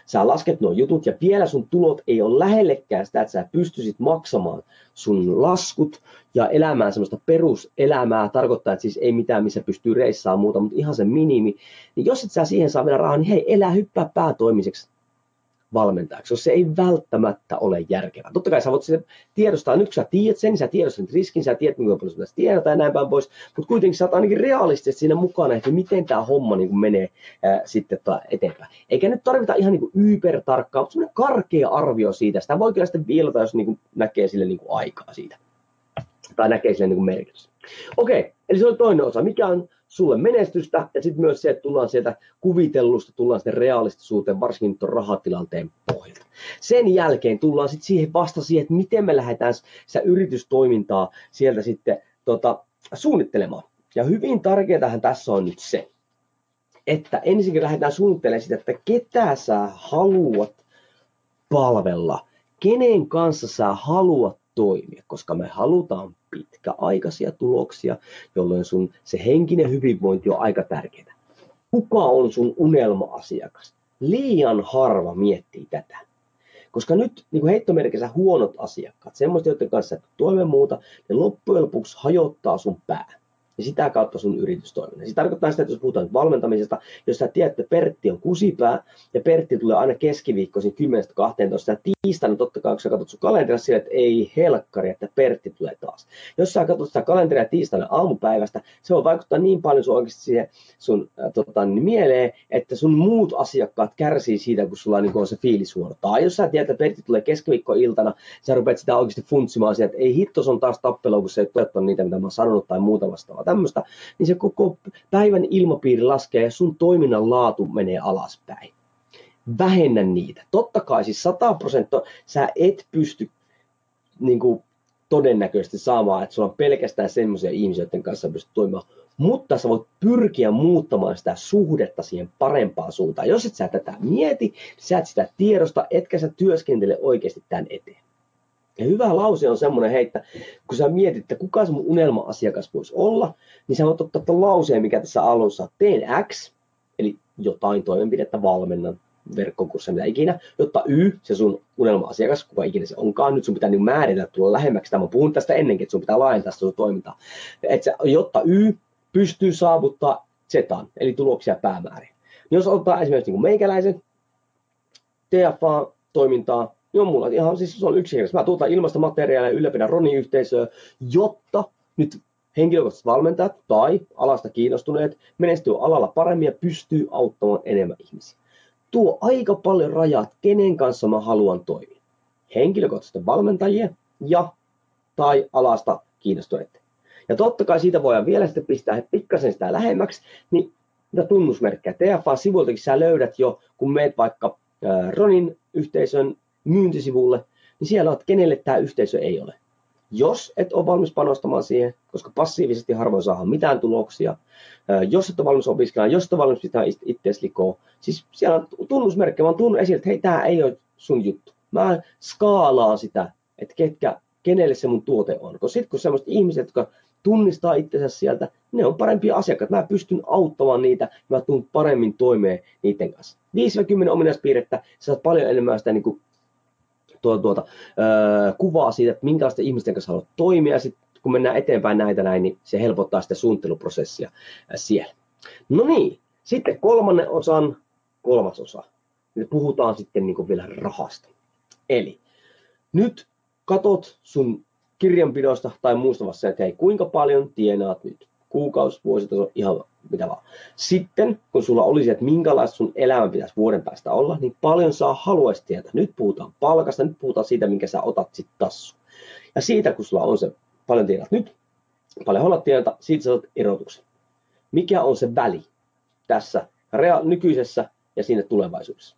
sä lasket nuo jutut ja vielä sun tulot ei ole lähellekään sitä, että sä pystyisit maksamaan sun laskut ja elämään semmoista peruselämää, tarkoittaa, että siis ei mitään, missä pystyy reissaamaan muuta, mutta ihan se minimi, niin jos et sä siihen saa vielä rahaa, niin hei, elää hyppää päätoimiseksi valmentajaksi, jos se ei välttämättä ole järkevää. Totta kai sä voit sitten tiedostaa, nyt kun sä tiedät sen, sä tiedostat sen riskin, sä tiedät, kuinka paljon sitä tiedetään ja näin päin pois, mutta kuitenkin sä oot ainakin realistisesti siinä mukana, että miten tämä homma niin kuin menee ää, sitten eteenpäin. Eikä nyt tarvita ihan niin ypertarkkaa, mutta semmoinen karkea arvio siitä. Sitä voi kyllä sitten viilata, jos niin kuin näkee sille niin kuin aikaa siitä. Tai näkee sille niin merkitys. Okei, eli se on toinen osa. Mikä on sulle menestystä ja sitten myös se, että tullaan sieltä kuvitellusta, tullaan sitten realistisuuteen, varsinkin tuon rahatilanteen pohjalta. Sen jälkeen tullaan sitten siihen vasta siihen, että miten me lähdetään sitä yritystoimintaa sieltä sitten tota, suunnittelemaan. Ja hyvin tärkeää tässä on nyt se, että ensinnäkin lähdetään suunnittelemaan sitä, että ketä sä haluat palvella, kenen kanssa sä haluat toimia, koska me halutaan pitkäaikaisia tuloksia, jolloin sun se henkinen hyvinvointi on aika tärkeää. Kuka on sun unelma-asiakas? liian harva miettii tätä. Koska nyt niin heittomerkissä huonot asiakkaat, semmoista, joiden kanssa et toimeen muuta, ne loppujen lopuksi hajottaa sun pää ja sitä kautta sun yritystoiminta. Se tarkoittaa sitä, että jos puhutaan valmentamisesta, jos sä tiedät, että Pertti on kusipää ja Pertti tulee aina keskiviikkoisin 10-12 ja tiistaina totta kai, kun sä katsot sun kalenteria sille, että ei helkkari, että Pertti tulee taas. Jos sä katsot sitä kalenteria tiistaina aamupäivästä, se on vaikuttaa niin paljon sun oikeasti siihen sun äh, tota, niin mieleen, että sun muut asiakkaat kärsii siitä, kun sulla niin on se fiilis. Tai jos sä tiedät, että Pertti tulee keskiviikkoiltana, sä rupeat sitä oikeasti funtsimaan siitä, että ei hitto, on taas tappelu, kun se ei niitä, mitä mä oon sanonut tai muuta vastaavaa tämmöistä, niin se koko päivän ilmapiiri laskee ja sun toiminnan laatu menee alaspäin. Vähennä niitä. Totta kai siis 100 prosenttia sä et pysty niin kuin, todennäköisesti saamaan, että sulla on pelkästään semmoisia ihmisiä, joiden kanssa pystyt toimimaan. Mutta sä voit pyrkiä muuttamaan sitä suhdetta siihen parempaan suuntaan. Jos et sä tätä mieti, sä et sitä tiedosta, etkä sä työskentele oikeasti tämän eteen. Ja hyvä lause on semmoinen, hei, että kun sä mietit, että kuka se mun unelma-asiakas voisi olla, niin sä voit ottaa tuon lauseen, mikä tässä alussa teen X, eli jotain toimenpidettä valmennan, verkkokurssia, mitä ikinä, jotta Y, se sun unelma-asiakas, kuka ikinä se onkaan, nyt sun pitää niin määritellä tulla lähemmäksi, tämä puhun tästä ennenkin, että sun pitää laajentaa sitä sun toimintaa, että se, jotta Y pystyy saavuttaa Z, eli tuloksia päämääriä. Jos ottaa esimerkiksi niin meikäläisen TFA-toimintaa, on mulla ihan siis se on yksinkertaisesti. Mä tuotan ilmasta materiaalia ja ylläpidän Roni-yhteisöä, jotta nyt henkilökohtaiset valmentajat tai alasta kiinnostuneet menestyy alalla paremmin ja pystyy auttamaan enemmän ihmisiä. Tuo aika paljon rajat, kenen kanssa mä haluan toimia. Henkilökohtaisten valmentajien ja tai alasta kiinnostuneet. Ja totta kai siitä voidaan vielä sitten pistää pikkasen sitä lähemmäksi, niin mitä tunnusmerkkejä. TFA-sivuiltakin sä löydät jo, kun meet vaikka Ronin yhteisön myyntisivulle, niin siellä on, kenelle tämä yhteisö ei ole. Jos et ole valmis panostamaan siihen, koska passiivisesti harvoin saadaan mitään tuloksia, jos et ole valmis opiskelemaan, jos et ole valmis pitämään itseäsi likoon, siis siellä on tunnusmerkki, vaan tunnu esille, että hei, tämä ei ole sun juttu. Mä skaalaan sitä, että ketkä, kenelle se mun tuote on. Koska sitten kun sellaiset ihmiset, jotka tunnistaa itsensä sieltä, ne on parempia asiakkaita. Mä pystyn auttamaan niitä, mä tuun paremmin toimeen niiden kanssa. 5-10 ominaispiirrettä, sä saat paljon enemmän sitä niin kuin tuota, tuota, öö, kuvaa siitä, että minkälaisten ihmisten kanssa haluat toimia. Ja sitten kun mennään eteenpäin näitä näin, niin se helpottaa sitä suunnitteluprosessia siellä. No niin, sitten kolmannen osan kolmas osa. Nyt puhutaan sitten niin kuin vielä rahasta. Eli nyt katot sun kirjanpidosta tai muusta vasta, että hei, kuinka paljon tienaat nyt kuukausi, vuositaso, ihan mitä vaan. Sitten, kun sulla olisi, että minkälaista sun elämä pitäisi vuoden päästä olla, niin paljon saa haluaisi tietää. Nyt puhutaan palkasta, nyt puhutaan siitä, minkä sä otat sit tassu. Ja siitä, kun sulla on se, paljon tiedät nyt, paljon haluat tietää, siitä sä otat erotuksen. Mikä on se väli tässä rea- nykyisessä ja sinne tulevaisuudessa?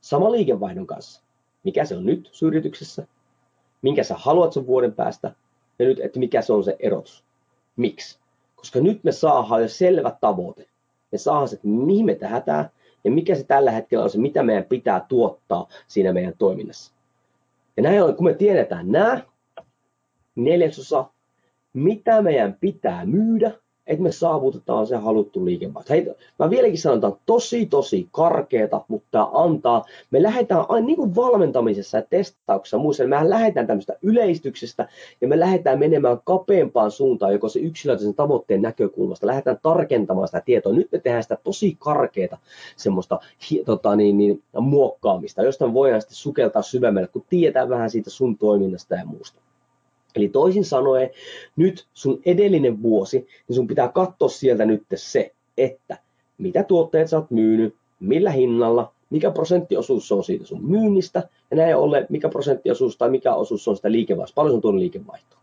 Sama liikevaihdon kanssa. Mikä se on nyt sun yrityksessä? Minkä sä haluat sun vuoden päästä? Ja nyt, että mikä se on se erotus. Miksi? Koska nyt me saadaan jo selvä tavoite. Me saadaan se, että mihin me tähätään ja mikä se tällä hetkellä on se, mitä meidän pitää tuottaa siinä meidän toiminnassa. Ja näin on, kun me tiedetään nämä, neljäsosa, mitä meidän pitää myydä, että me saavutetaan se haluttu liikevaihto. Hei, mä vieläkin sanon, että tosi tosi karkeeta, mutta tämä antaa, me lähdetään aina niin kuin valmentamisessa ja testauksessa muissa, niin me lähdetään tämmöistä yleistyksestä ja me lähdetään menemään kapeampaan suuntaan, joko se yksilöllisen tavoitteen näkökulmasta, lähdetään tarkentamaan sitä tietoa. Nyt me tehdään sitä tosi karkeeta semmoista tota, niin, niin, muokkaamista, josta me voidaan sitten sukeltaa syvemmälle, kun tietää vähän siitä sun toiminnasta ja muusta. Eli toisin sanoen, nyt sun edellinen vuosi, niin sun pitää katsoa sieltä nyt se, että mitä tuotteet sä oot myynyt, millä hinnalla, mikä prosenttiosuus se on siitä sun myynnistä, ja näin ollen, mikä prosenttiosuus tai mikä osuus on sitä liikevaihtoa, paljon sun tuon liikevaihtoa.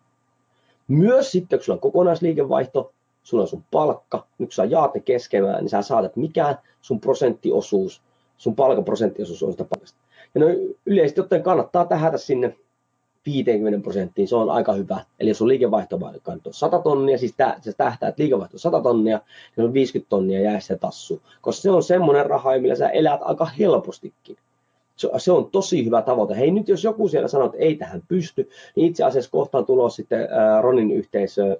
Myös sitten, kun sulla on kokonaisliikevaihto, sulla on sun palkka, nyt kun sä jaat ne keskemään, niin sä saatat mikä sun prosenttiosuus, sun palkaprosenttiosuus on sitä palkasta. Ja no, yleisesti ottaen kannattaa tähätä sinne 50 prosenttiin, se on aika hyvä. Eli jos on liikevaihto vaikka on 100 tonnia, siis tä, se tähtää, liikevaihto on 100 tonnia, niin on 50 tonnia jää se tassu. Koska se on semmoinen raha, millä sä elät aika helpostikin. Se, on tosi hyvä tavoite. Hei nyt jos joku siellä sanoo, että ei tähän pysty, niin itse asiassa kohtaan tulos sitten ää, Ronin yhteisö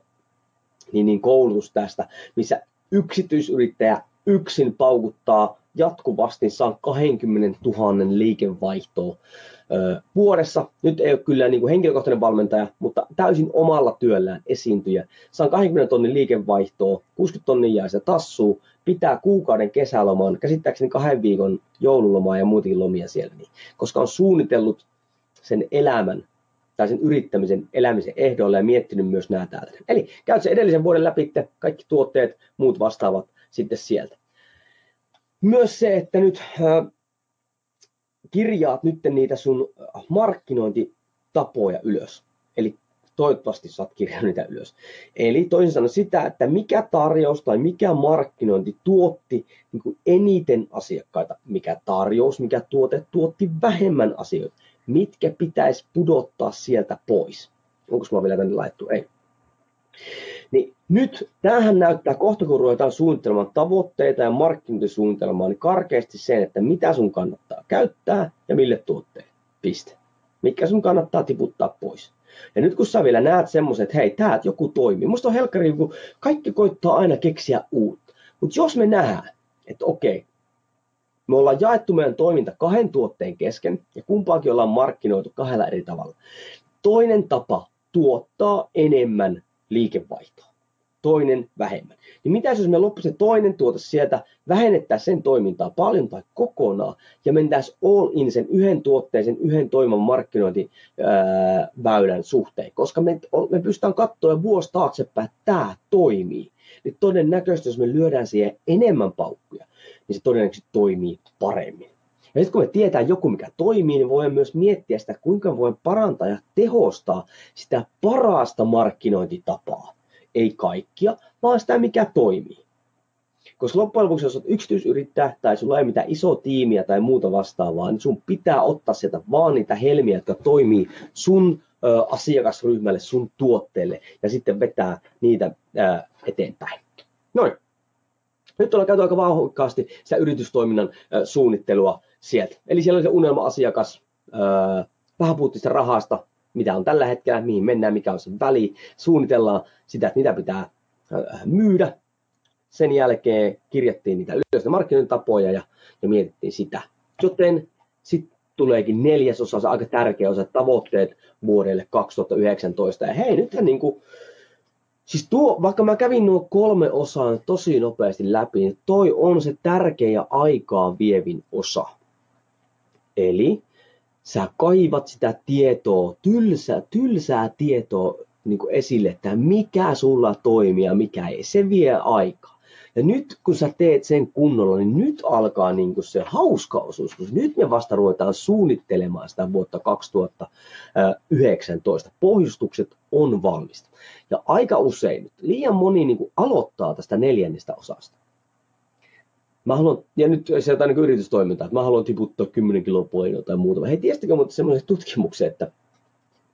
niin, niin koulutus tästä, missä yksityisyrittäjä yksin paukuttaa jatkuvasti saan 20 000 liikevaihtoa vuodessa. Nyt ei ole kyllä niin kuin henkilökohtainen valmentaja, mutta täysin omalla työllään esiintyjä. Saan 20 tonnin liikevaihtoa, 60 tonnin jää se tassuu, pitää kuukauden kesäloman, käsittääkseni kahden viikon joululomaa ja muutakin lomia siellä, niin, koska on suunnitellut sen elämän tai sen yrittämisen elämisen ehdoilla ja miettinyt myös nämä täältä. Eli käyt se edellisen vuoden läpi, kaikki tuotteet, muut vastaavat sitten sieltä. Myös se, että nyt kirjaat nyt niitä sun markkinointitapoja ylös. Eli toivottavasti saat kirjannut niitä ylös. Eli toisin sanoen sitä, että mikä tarjous tai mikä markkinointi tuotti niin kuin eniten asiakkaita, mikä tarjous, mikä tuote tuotti vähemmän asioita, mitkä pitäisi pudottaa sieltä pois. Onko sulla vielä tänne laittu? Ei. Niin nyt tämähän näyttää kohta, kun ruvetaan suunnittelemaan tavoitteita ja markkinointisuunnitelmaa, niin karkeasti sen, että mitä sun kannattaa käyttää ja mille tuotteille. Piste. Mikä sun kannattaa tiputtaa pois. Ja nyt kun sä vielä näet semmoisen, että hei, tää joku toimii. Musta on helkkari, kun kaikki koittaa aina keksiä uutta. Mutta jos me nähdään, että okei, me ollaan jaettu meidän toiminta kahden tuotteen kesken ja kumpaakin ollaan markkinoitu kahdella eri tavalla. Toinen tapa tuottaa enemmän liikevaihtoa, toinen vähemmän. Niin mitä jos me loppuisi toinen tuote sieltä, vähennetään sen toimintaa paljon tai kokonaan ja mentäisiin all in sen yhden tuotteisen, yhden toiman markkinointiväylän suhteen, koska me, me pystytään katsoa vuosi taaksepäin, että tämä toimii. Niin todennäköisesti, jos me lyödään siihen enemmän paukkuja, niin se todennäköisesti toimii paremmin. Ja sitten kun me tietää joku, mikä toimii, niin voidaan myös miettiä sitä, kuinka voi parantaa ja tehostaa sitä parasta markkinointitapaa. Ei kaikkia, vaan sitä, mikä toimii. Koska loppujen lopuksi, jos olet yksityisyrittäjä tai sulla ei mitään iso tiimiä tai muuta vastaavaa, niin sun pitää ottaa sieltä vaan niitä helmiä, jotka toimii sun ö, asiakasryhmälle, sun tuotteelle ja sitten vetää niitä ö, eteenpäin. Noin. Nyt ollaan käyty aika vauhikkaasti sitä yritystoiminnan suunnittelua sieltä. Eli siellä oli se unelma-asiakas, öö, vähän puhuttiin sitä rahasta, mitä on tällä hetkellä, mihin mennään, mikä on se väli. Suunnitellaan sitä, että mitä pitää myydä. Sen jälkeen kirjattiin niitä ylös markkinointitapoja ja, ja mietittiin sitä. Joten sitten tuleekin neljäs osa, se aika tärkeä osa, tavoitteet vuodelle 2019. Ja hei, nythän niin kuin, Siis tuo, vaikka mä kävin nuo kolme osaa tosi nopeasti läpi, niin toi on se tärkeä ja aikaa vievin osa. Eli sä kaivat sitä tietoa, tylsää, tylsää tietoa niin kuin esille, että mikä sulla toimii ja mikä ei. Se vie aikaa. Ja nyt kun sä teet sen kunnolla, niin nyt alkaa niin kuin se hauska osuus, koska nyt me vasta ruvetaan suunnittelemaan sitä vuotta 2019. Pohjustukset on valmista. Ja aika usein, liian moni niin kuin aloittaa tästä neljännestä osasta mä haluan, ja nyt se jotain niin yritystoimintaa, että mä haluan tiputtaa 10 kiloa painoa tai muuta. Hei, tiestikö mutta semmoisen tutkimuksen, että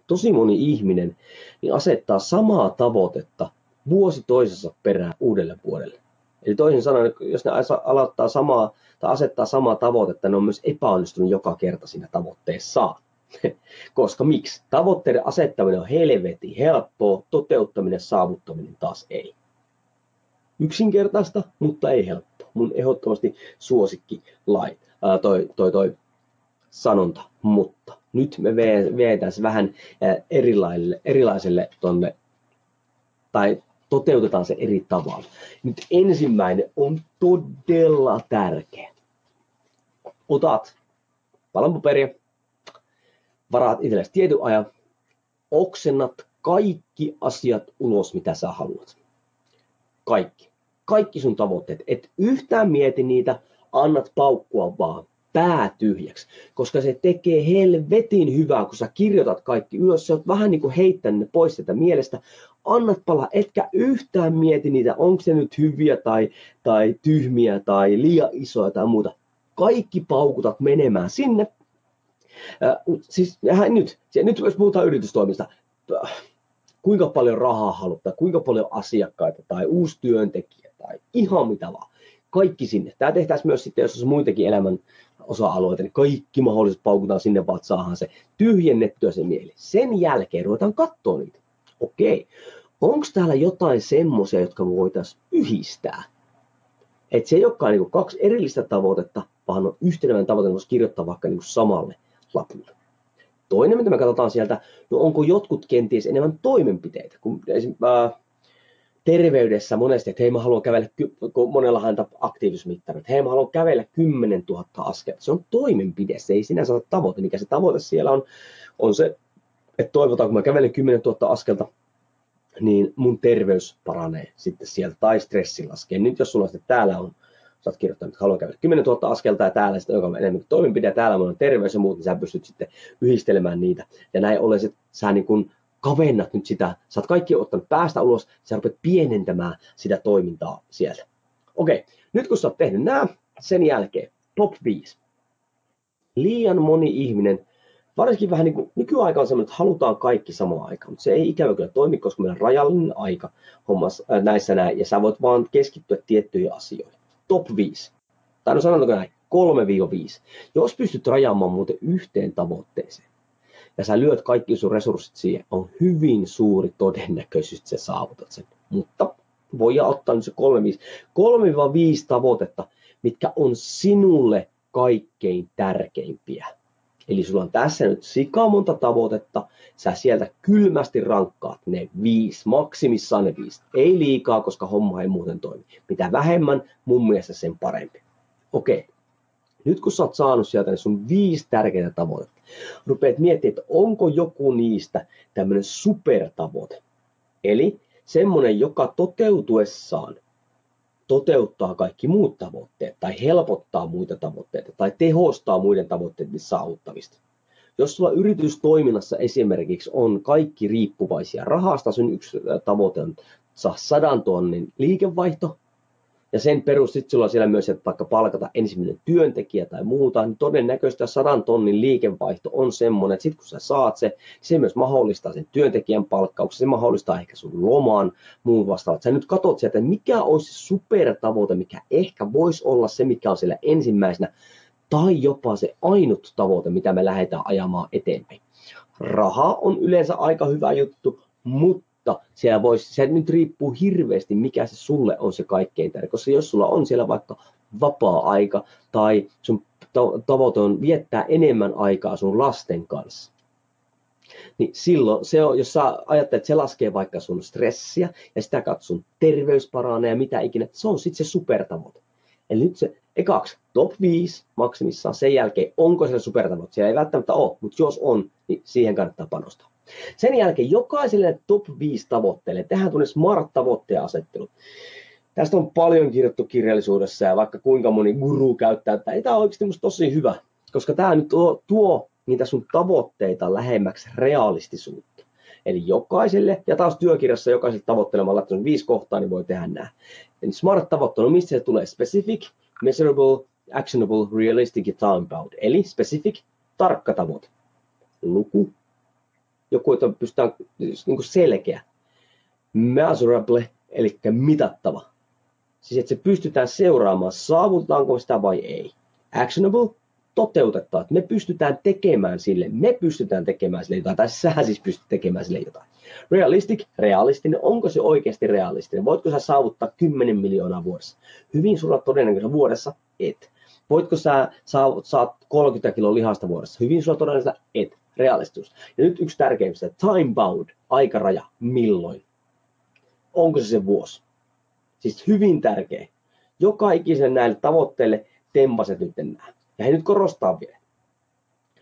tosi moni ihminen niin asettaa samaa tavoitetta vuosi toisessa perään uudelle vuodelle. Eli toisin sanoen, jos ne aloittaa samaa tai asettaa samaa tavoitetta, ne on myös epäonnistunut joka kerta siinä tavoitteessaan. Koska miksi? Tavoitteiden asettaminen on helvetin helppoa, toteuttaminen, saavuttaminen taas ei. Yksinkertaista, mutta ei helppoa mun ehdottomasti suosikki lai, ää, toi, toi, toi sanonta, mutta nyt me vietään vähän erilaiselle, erilaiselle tonne, tai toteutetaan se eri tavalla. Nyt ensimmäinen on todella tärkeä. Otat palan paperia, varaat itsellesi tietyn ajan, oksennat kaikki asiat ulos, mitä sä haluat. Kaikki kaikki sun tavoitteet. Et yhtään mieti niitä, annat paukkua vaan pää tyhjäksi, koska se tekee helvetin hyvää, kun sä kirjoitat kaikki ylös, sä oot vähän niin kuin heittänyt ne pois sieltä mielestä, annat palaa, etkä yhtään mieti niitä, onko se nyt hyviä tai, tai tyhmiä tai liian isoja tai muuta. Kaikki paukutat menemään sinne. Äh, siis nyt, nyt jos puhutaan yritystoimista, kuinka paljon rahaa halutaan, kuinka paljon asiakkaita tai uusi työntekijä tai ihan mitä vaan. Kaikki sinne. Tämä tehtäisiin myös sitten, jos olisi muitakin elämän osa-alueita, niin kaikki mahdolliset paukutaan sinne, vaan saadaan se tyhjennettyä se mieli. Sen jälkeen ruvetaan katsoa niitä. Okei, onko täällä jotain semmoisia, jotka voitaisiin yhdistää? Että se ei olekaan niin kaksi erillistä tavoitetta, vaan on yhtenäinen tavoite, voisi kirjoittaa vaikka niin samalle lapulle. Toinen, mitä me katsotaan sieltä, no onko jotkut kenties enemmän toimenpiteitä, kun äh, terveydessä monesti, että hei mä haluan kävellä, kun monella häntä aktiivisuusmittari, että hei mä haluan kävellä 10 000 askelta. Se on toimenpide, se ei sinänsä ole tavoite. Mikä se tavoite siellä on, on se, että toivotaan, kun mä kävelen 10 000 askelta, niin mun terveys paranee sitten sieltä, tai stressi laskee. Nyt jos sulla sitten täällä on, sä oot kirjoittanut, että haluan käydä 10 000 askelta ja täällä sitten, joka on enemmän toimenpide, täällä on terveys ja muut, niin sä pystyt sitten yhdistelemään niitä. Ja näin ollen sit, sä niin kun kavennat nyt sitä, sä oot kaikki ottanut päästä ulos, sä rupeat pienentämään sitä toimintaa sieltä. Okei, nyt kun sä oot tehnyt nämä, sen jälkeen top 5. Liian moni ihminen varsinkin vähän niin kuin nykyaika on sellainen, että halutaan kaikki samaan aikaan, mutta se ei ikävä kyllä toimi, koska meillä on rajallinen aika hommas, äh, näissä näin, ja sä voit vaan keskittyä tiettyihin asioihin. Top 5. Tai no sanotaanko näin, 3-5. Jos pystyt rajaamaan muuten yhteen tavoitteeseen, ja sä lyöt kaikki sun resurssit siihen, on hyvin suuri todennäköisyys, että sä saavutat sen. Mutta voi ottaa nyt se 3-5 tavoitetta, mitkä on sinulle kaikkein tärkeimpiä Eli sulla on tässä nyt sika monta tavoitetta, sä sieltä kylmästi rankkaat ne viisi, maksimissaan ne viisi. Ei liikaa, koska homma ei muuten toimi. Mitä vähemmän, mun mielestä sen parempi. Okei, nyt kun sä oot saanut sieltä ne sun viisi tärkeintä tavoitetta, rupeat miettimään, että onko joku niistä tämmöinen supertavoite. Eli semmoinen, joka toteutuessaan toteuttaa kaikki muut tavoitteet tai helpottaa muita tavoitteita tai tehostaa muiden tavoitteiden saavuttamista. Jos sulla yritystoiminnassa esimerkiksi on kaikki riippuvaisia rahasta, sun yksi tavoite on saa sadan tonnin liikevaihto, ja sen perusteella sulla on siellä myös, että vaikka palkata ensimmäinen työntekijä tai muuta, niin todennäköisesti sadan tonnin liikevaihto on semmoinen, että sitten kun sä saat se, se myös mahdollistaa sen työntekijän palkkauksen, se mahdollistaa ehkä sun lomaan, muun vastaavat. Sä nyt katsot sieltä, mikä olisi se supertavoite, mikä ehkä voisi olla se, mikä on siellä ensimmäisenä, tai jopa se ainut tavoite, mitä me lähdetään ajamaan eteenpäin. Raha on yleensä aika hyvä juttu, mutta mutta siellä voisi, se nyt riippuu hirveästi, mikä se sulle on se kaikkein tärkein. Koska jos sulla on siellä vaikka vapaa-aika tai sun tavoite on viettää enemmän aikaa sun lasten kanssa, niin silloin se on, jos sä ajattelet, että se laskee vaikka sun stressiä ja sitä kautta sun terveys paranee ja mitä ikinä, se on sitten se supertavoite. Eli nyt se ekaksi top 5 maksimissaan, sen jälkeen onko se supertavoite, siellä ei välttämättä ole, mutta jos on, niin siihen kannattaa panostaa. Sen jälkeen jokaiselle top 5 tavoitteelle tehdään tuonne smart-tavoitteen asettelu. Tästä on paljon kirjoittu kirjallisuudessa ja vaikka kuinka moni guru käyttää, että tämä on oikeasti musta tosi hyvä, koska tämä nyt tuo, tuo niitä sun tavoitteita lähemmäksi realistisuutta. Eli jokaiselle, ja taas työkirjassa jokaiselle tavoitteelle, mä laittanut viisi kohtaa, niin voi tehdä nämä. Eli smart tavoittelu, mistä se tulee? Specific, measurable, actionable, realistic ja time bound. Eli specific, tarkka tavoite. Luku, joku, että pystytään niin kuin selkeä. Measurable, eli mitattava. Siis että se pystytään seuraamaan, saavutetaanko sitä vai ei. Actionable, toteutettava. Me pystytään tekemään sille, me pystytään tekemään sille jotain, tai sä siis pystyt tekemään sille jotain. Realistic, realistinen, onko se oikeasti realistinen? Voitko sä saavuttaa 10 miljoonaa vuodessa? Hyvin sulla todennäköisesti vuodessa et. Voitko sä saat 30 kiloa lihasta vuodessa? Hyvin sulla todennäköisesti et realistus. Ja nyt yksi tärkeimmistä, time bound, aikaraja, milloin? Onko se se vuosi? Siis hyvin tärkeä. Joka ikisen näille tavoitteille tempaset nyt nämä. Ja he nyt korostaa vielä.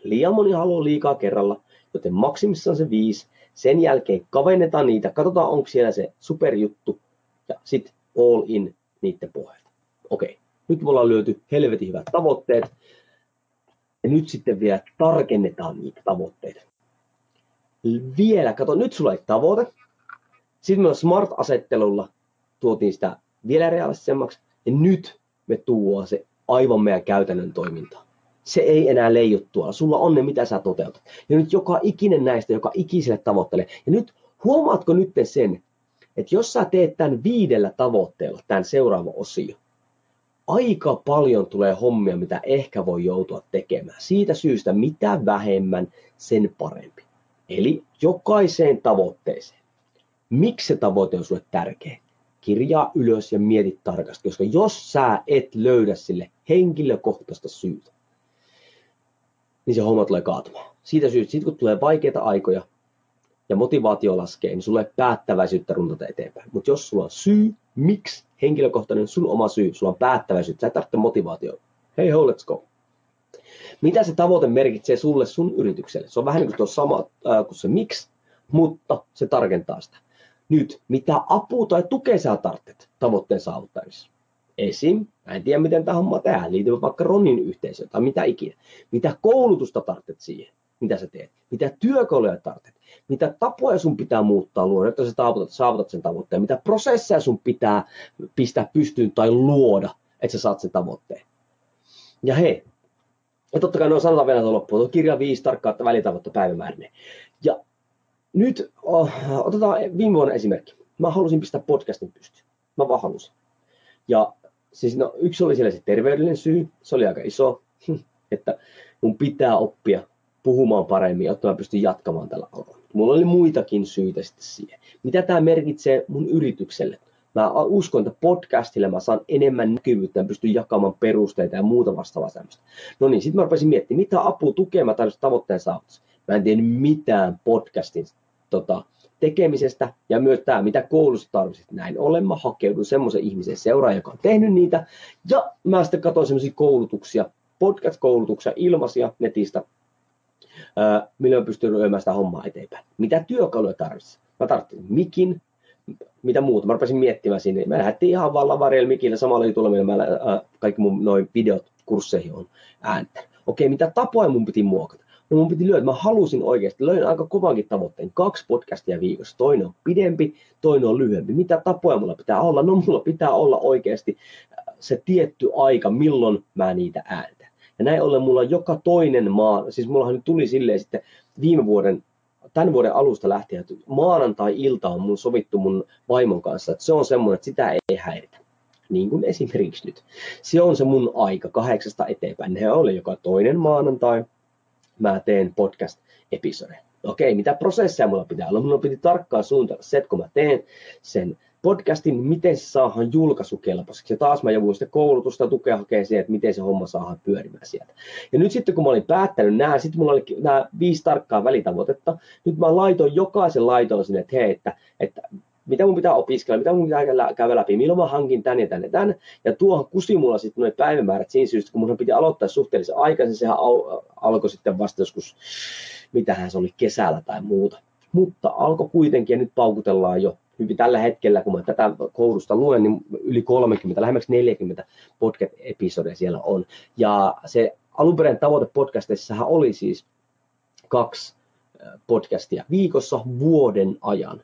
Liian moni haluaa liikaa kerralla, joten maksimissaan se viisi. Sen jälkeen kavennetaan niitä, katsotaan onko siellä se superjuttu ja sitten all in niiden pohjalta. Okei, nyt me ollaan lyöty helvetin hyvät tavoitteet. Ja nyt sitten vielä tarkennetaan niitä tavoitteita. Vielä, kato, nyt sulla ei tavoite. Sitten me Smart-asettelulla tuotiin sitä vielä realistisemmaksi. Ja nyt me tuo se aivan meidän käytännön toimintaan. Se ei enää leiju tuolla. Sulla on ne, mitä sä toteutat. Ja nyt joka ikinen näistä, joka ikiselle tavoitteelle. Ja nyt huomaatko nyt sen, että jos sä teet tämän viidellä tavoitteella, tämän seuraava osio, aika paljon tulee hommia, mitä ehkä voi joutua tekemään. Siitä syystä, mitä vähemmän, sen parempi. Eli jokaiseen tavoitteeseen. Miksi se tavoite on sulle tärkeä? kirjaa ylös ja mieti tarkasti, koska jos sä et löydä sille henkilökohtaista syytä, niin se homma tulee kaatumaan. Siitä syystä, sit kun tulee vaikeita aikoja ja motivaatio laskee, niin sulle päättäväisyyttä runtata eteenpäin. Mutta jos sulla on syy, miksi henkilökohtainen sun oma syy, sulla on päättäväisyyttä, sä et tarvitse motivaatiota. Hei ho, let's go. Mitä se tavoite merkitsee sulle sun yritykselle? Se on vähän niin kuin tuo sama äh, kuin se miksi, mutta se tarkentaa sitä. Nyt, mitä apua tai tukea sä tarvitset tavoitteen saavuttamisessa? Esim. Mä en tiedä, miten tämä homma tehdään. Liittyy vaikka Ronin yhteisöön tai mitä ikinä. Mitä koulutusta tarvitset siihen? Mitä sä teet? Mitä työkaluja tarvitset? Mitä tapoja sun pitää muuttaa luoda, että sä saavutat, sen tavoitteen? Mitä prosesseja sun pitää pistää pystyyn tai luoda, että sä saat sen tavoitteen? Ja hei, ja totta kai noin sanotaan vielä loppuun. Kirja 5 tarkkautta välitavoitta päivämäärinen. Ja nyt oh, otetaan viime vuonna esimerkki. Mä halusin pistää podcastin pystyyn. Mä vaan halusin. Ja siis no, yksi oli siellä se terveydellinen syy. Se oli aika iso, että mun pitää oppia puhumaan paremmin, jotta mä pystyn jatkamaan tällä alalla. Mulla oli muitakin syitä sitten siihen. Mitä tämä merkitsee mun yritykselle? Mä uskon, että podcastilla mä saan enemmän näkyvyyttä ja pystyn jakamaan perusteita ja muuta vastaavaa tämmöistä. No niin, sitten mä rupesin miettimään, mitä apua tukea mä tarvitsin tavoitteen saavutus. Mä en tiedä mitään podcastin tota, tekemisestä ja myös tämä, mitä koulussa tarvitsit. Näin ollen mä hakeudun semmoisen ihmisen seuraan, joka on tehnyt niitä. Ja mä sitten katsoin semmoisia koulutuksia, podcast-koulutuksia ilmaisia netistä, millä mä pystyn lyömään sitä hommaa eteenpäin. Mitä työkaluja tarvitsin? Mä tarvitsin mikin, mitä muuta. Mä rupesin miettimään sinne. Mä lähdettiin ihan vaan lavariel mikillä samalla jutulla, millä mä äh, kaikki mun noin videot kursseihin on ääntä. Okei, mitä tapoja mun piti muokata? No mun piti lyödä, mä halusin oikeasti, löin aika kovankin tavoitteen, kaksi podcastia viikossa. Toinen on pidempi, toinen on lyhyempi. Mitä tapoja mulla pitää olla? No mulla pitää olla oikeasti se tietty aika, milloin mä niitä ääntän. Ja näin ollen mulla joka toinen maa, siis mullahan nyt tuli silleen sitten viime vuoden tämän vuoden alusta lähtien, että maanantai-ilta on mun sovittu mun vaimon kanssa, että se on semmoinen, että sitä ei häiritä. Niin kuin esimerkiksi nyt. Se on se mun aika kahdeksasta eteenpäin. Ne oli joka toinen maanantai. Mä teen podcast-episodeja. Okei, mitä prosesseja mulla pitää olla? Mulla piti tarkkaan suunnitella se, että kun mä teen sen podcastin, miten se saadaan julkaisukelpoiseksi. Ja taas mä jouduin sitten koulutusta tukea hakea siihen, että miten se homma saadaan pyörimään sieltä. Ja nyt sitten kun mä olin päättänyt nämä, sitten mulla oli nämä viisi tarkkaa välitavoitetta. Nyt mä laitoin jokaisen laitoon sinne, että hei, että, että mitä mun pitää opiskella, mitä mun pitää käydä läpi, milloin mä hankin tän ja tän ja tän. Ja tuohon kusi mulla sitten noin päivämäärät siinä syystä, kun mun piti aloittaa suhteellisen aikaisin, sehän al- alkoi sitten vasta joskus, mitähän se oli kesällä tai muuta. Mutta alkoi kuitenkin ja nyt paukutellaan jo hyvin tällä hetkellä, kun mä tätä koulusta luen, niin yli 30, lähemmäksi 40 podcast-episodeja siellä on. Ja se alunperäinen tavoite podcastissahan oli siis kaksi podcastia viikossa vuoden ajan.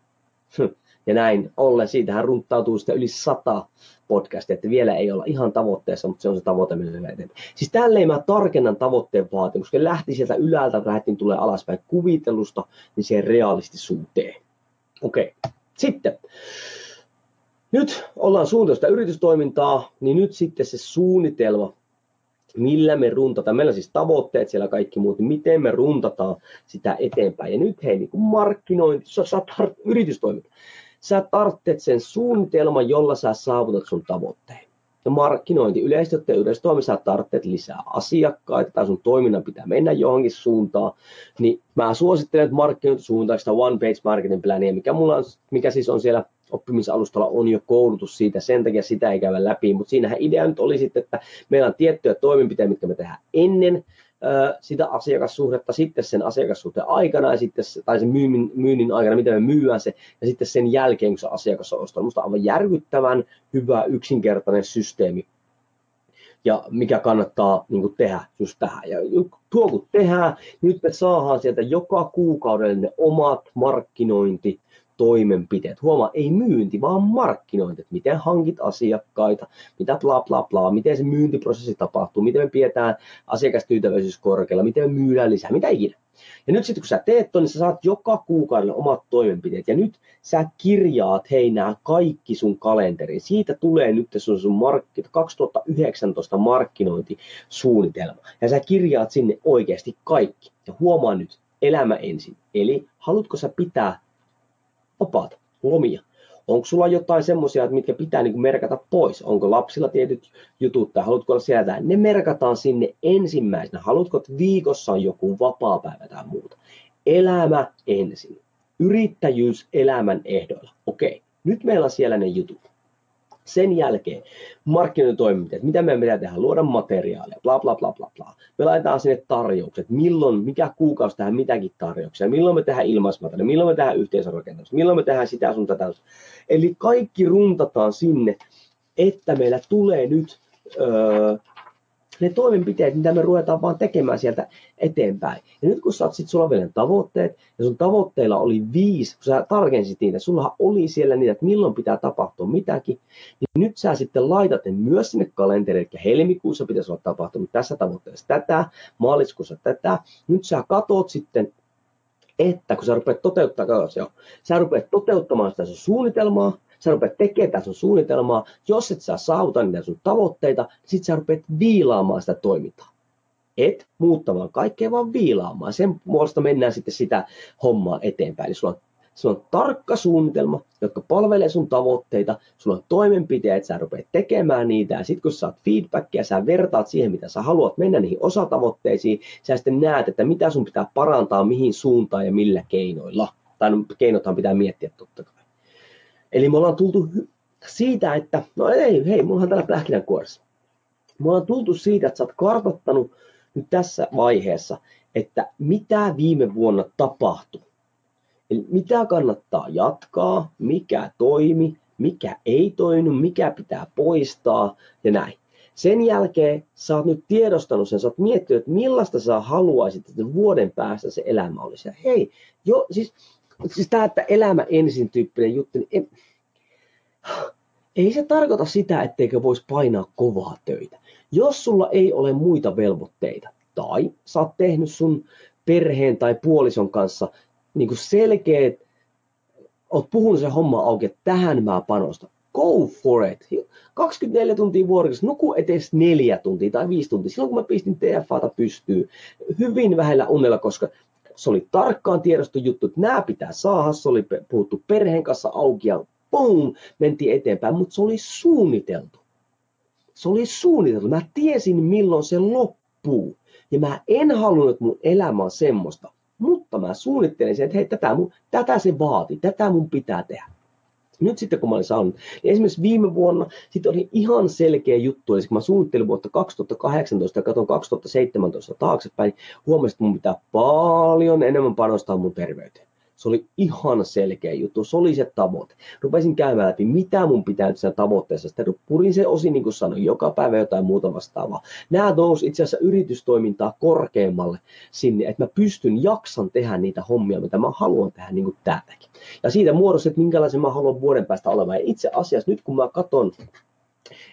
Ja näin ollen, siitähän runttautuu sitten yli sata podcastia, että vielä ei olla ihan tavoitteessa, mutta se on se tavoite, millä eteenpäin. Siis tälleen mä tarkennan tavoitteen vaatimus, kun lähti sieltä ylältä, lähdettiin tulee alaspäin kuvitelusta, niin siihen realistisuuteen. Okei. Okay. Sitten, nyt ollaan suunnitelmasta yritystoimintaa, niin nyt sitten se suunnitelma, millä me runtataan, meillä on siis tavoitteet siellä kaikki muut, niin miten me runtataan sitä eteenpäin. Ja nyt hei, niin kuin markkinointi, sä, sä tar- yritystoiminta, sä tarvitset sen suunnitelman, jolla sä saavutat sun tavoitteen. Ja markkinointi, yleisesti ottaen yritystoimissa sä tarvitset lisää asiakkaita tai sun toiminnan pitää mennä johonkin suuntaan, niin mä suosittelen, että markkinointisuuntaan sitä one page marketing plania, mikä, mulla on, mikä siis on siellä oppimisalustalla on jo koulutus siitä, sen takia sitä ei käydä läpi, mutta siinähän idea nyt oli sitten, että meillä on tiettyjä toimenpiteitä, mitkä me tehdään ennen sitä asiakassuhdetta sitten sen asiakassuhteen aikana ja sitten, tai sen myynnin, myynnin aikana, miten me myyään se, ja sitten sen jälkeen, kun se asiakas on ostanut. Minusta aivan järkyttävän hyvä, yksinkertainen systeemi, ja mikä kannattaa niin kuin, tehdä just tähän. Ja tuo kun tehdään, nyt me saadaan sieltä joka kuukaudelle ne omat markkinointi, toimenpiteet. Huomaa, ei myynti, vaan markkinointi. Että miten hankit asiakkaita, mitä bla bla bla, miten se myyntiprosessi tapahtuu, miten me pidetään asiakastyytyväisyys korkealla, miten me myydään lisää, mitä ikinä. Ja nyt sitten kun sä teet ton, niin sä saat joka kuukaudelle omat toimenpiteet. Ja nyt sä kirjaat hei nämä kaikki sun kalenteriin. Siitä tulee nyt sun, sun markki, 2019 markkinointisuunnitelma. Ja sä kirjaat sinne oikeasti kaikki. Ja huomaa nyt, elämä ensin. Eli haluatko sä pitää vapaata, lomia. Onko sulla jotain semmoisia, mitkä pitää niin merkata pois? Onko lapsilla tietyt jutut tai haluatko olla sieltä? Ne merkataan sinne ensimmäisenä. Haluatko, että viikossa on joku vapaa-päivä tai muuta? Elämä ensin. Yrittäjyys elämän ehdoilla. Okei, nyt meillä on siellä ne jutut. Sen jälkeen markkinointitoimenpiteet, mitä meidän pitää tehdä, luoda materiaalia, bla bla bla bla bla. Me laitetaan sinne tarjoukset, milloin, mikä kuukausi tehdään mitäkin tarjouksia, milloin me tehdään ilmaismateriaalia, milloin me tehdään yhteisörakentamista, milloin me tehdään sitä sun tätä. Eli kaikki runtataan sinne, että meillä tulee nyt öö, ne toimenpiteet, mitä me ruvetaan vaan tekemään sieltä eteenpäin. Ja nyt kun sä oot sit, sulla vielä tavoitteet, ja sun tavoitteilla oli viisi, kun sä tarkensit niitä, sulla oli siellä niitä, että milloin pitää tapahtua mitäkin, niin nyt sä sitten laitat ne myös sinne kalenteriin, eli helmikuussa pitäisi olla tapahtunut tässä tavoitteessa tätä, maaliskuussa tätä, nyt sä katot sitten että kun sä rupeat toteuttamaan, sä rupeat toteuttamaan sitä sun suunnitelmaa, sä rupeat tekemään sun suunnitelmaa, jos et sä saavuta niitä sun tavoitteita, niin sit sä rupeat viilaamaan sitä toimintaa. Et muuttamaan kaikkea, vaan viilaamaan. Sen puolesta mennään sitten sitä hommaa eteenpäin. Eli sulla on, sulla on tarkka suunnitelma, jotka palvelee sun tavoitteita, sulla on toimenpiteet, sä rupeat tekemään niitä, ja sitten kun sä saat feedbackia, sä vertaat siihen, mitä sä haluat mennä niihin osatavoitteisiin, sä sitten näet, että mitä sun pitää parantaa, mihin suuntaan ja millä keinoilla. Tai no, keinothan pitää miettiä totta kai. Eli me ollaan tultu siitä, että no ei, hei, mulla on täällä pähkinänkuoressa. Me ollaan tultu siitä, että sä oot kartoittanut nyt tässä vaiheessa, että mitä viime vuonna tapahtui. Eli mitä kannattaa jatkaa, mikä toimi, mikä ei toiminut, mikä pitää poistaa ja näin. Sen jälkeen sä oot nyt tiedostanut sen, sä oot miettinyt, että millaista sä haluaisit, että vuoden päästä se elämä olisi. Ja hei, jo, siis siis tämä, että elämä ensin tyyppinen juttu, niin en, ei se tarkoita sitä, etteikö voisi painaa kovaa töitä. Jos sulla ei ole muita velvoitteita, tai sä oot tehnyt sun perheen tai puolison kanssa niin kuin selkeät, oot puhunut sen homma auki, että tähän mä panostan. Go for it. 24 tuntia vuorokaudessa, nuku edes neljä tuntia tai viisi tuntia. Silloin kun mä pistin TFAta pystyy, hyvin vähellä unella, koska se oli tarkkaan tiedostu juttu, että nämä pitää saada, se oli puhuttu perheen kanssa auki ja boom, mentiin eteenpäin, mutta se oli suunniteltu. Se oli suunniteltu. Mä tiesin milloin se loppuu. Ja mä en halunnut, että mun elämä on semmoista. Mutta mä suunnittelin sen, että hei, tätä, mun, tätä se vaati, tätä mun pitää tehdä. Nyt sitten kun mä olin saanut, niin esimerkiksi viime vuonna sitten oli ihan selkeä juttu, eli kun mä suunnittelin vuotta 2018 ja katson 2017 taaksepäin, niin huomasin, että mun pitää paljon enemmän panostaa mun terveyteen. Se oli ihan selkeä juttu, se oli se tavoite. Rupesin käymään läpi, mitä mun pitää nyt siinä tavoitteessa. Sitten purin se osin, niin kuin sanoin, joka päivä jotain muuta vastaavaa. Nämä nousi itse asiassa yritystoimintaa korkeammalle sinne, että mä pystyn, jaksan tehdä niitä hommia, mitä mä haluan tehdä niin kuin täälläkin. Ja siitä muodossa, että minkälaisen mä haluan vuoden päästä olemaan. Ja itse asiassa nyt kun mä katson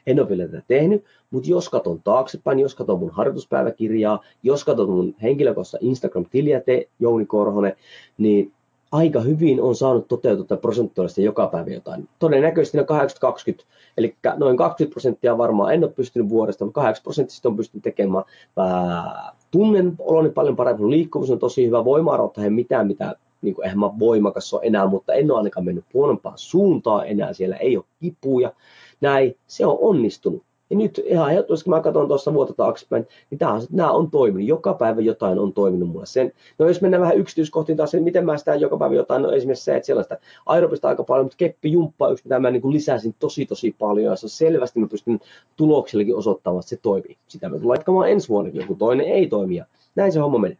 en ole vielä tätä tehnyt, mutta jos katson taaksepäin, jos katson mun harjoituspäiväkirjaa, jos katson mun henkilökohtaista Instagram-tiliä, te Jouni Korhonen, niin aika hyvin on saanut toteutua prosentuaalisesti joka päivä jotain. Todennäköisesti ne 80-20, eli noin 20 prosenttia varmaan en ole pystynyt vuodesta, mutta 80 prosenttia on pystynyt tekemään. Mä tunnen oloni paljon paremmin, liikkuvuus on tosi hyvä, voima ei mitään, mitä niin kuin, eihän mä voimakas ole enää, mutta en ole ainakaan mennyt huonompaan suuntaan enää, siellä ei ole kipuja, näin, se on onnistunut. Ja nyt ihan ehdottomasti, kun mä katson tuossa vuotta taaksepäin, niin tämä, nämä on toiminut. Joka päivä jotain on toiminut mulle. Sen, no jos mennään vähän yksityiskohtiin taas, niin miten mä sitä joka päivä jotain, no esimerkiksi se, että sellaista aerobista aika paljon, mutta keppi jumppaa yksi, mitä mä niin kuin lisäsin tosi tosi paljon, ja se on selvästi mä pystyn tuloksellekin osoittamaan, että se toimii. Sitä me tullaan jatkamaan ensi vuonnakin, joku toinen ei toimi, ja näin se homma menee.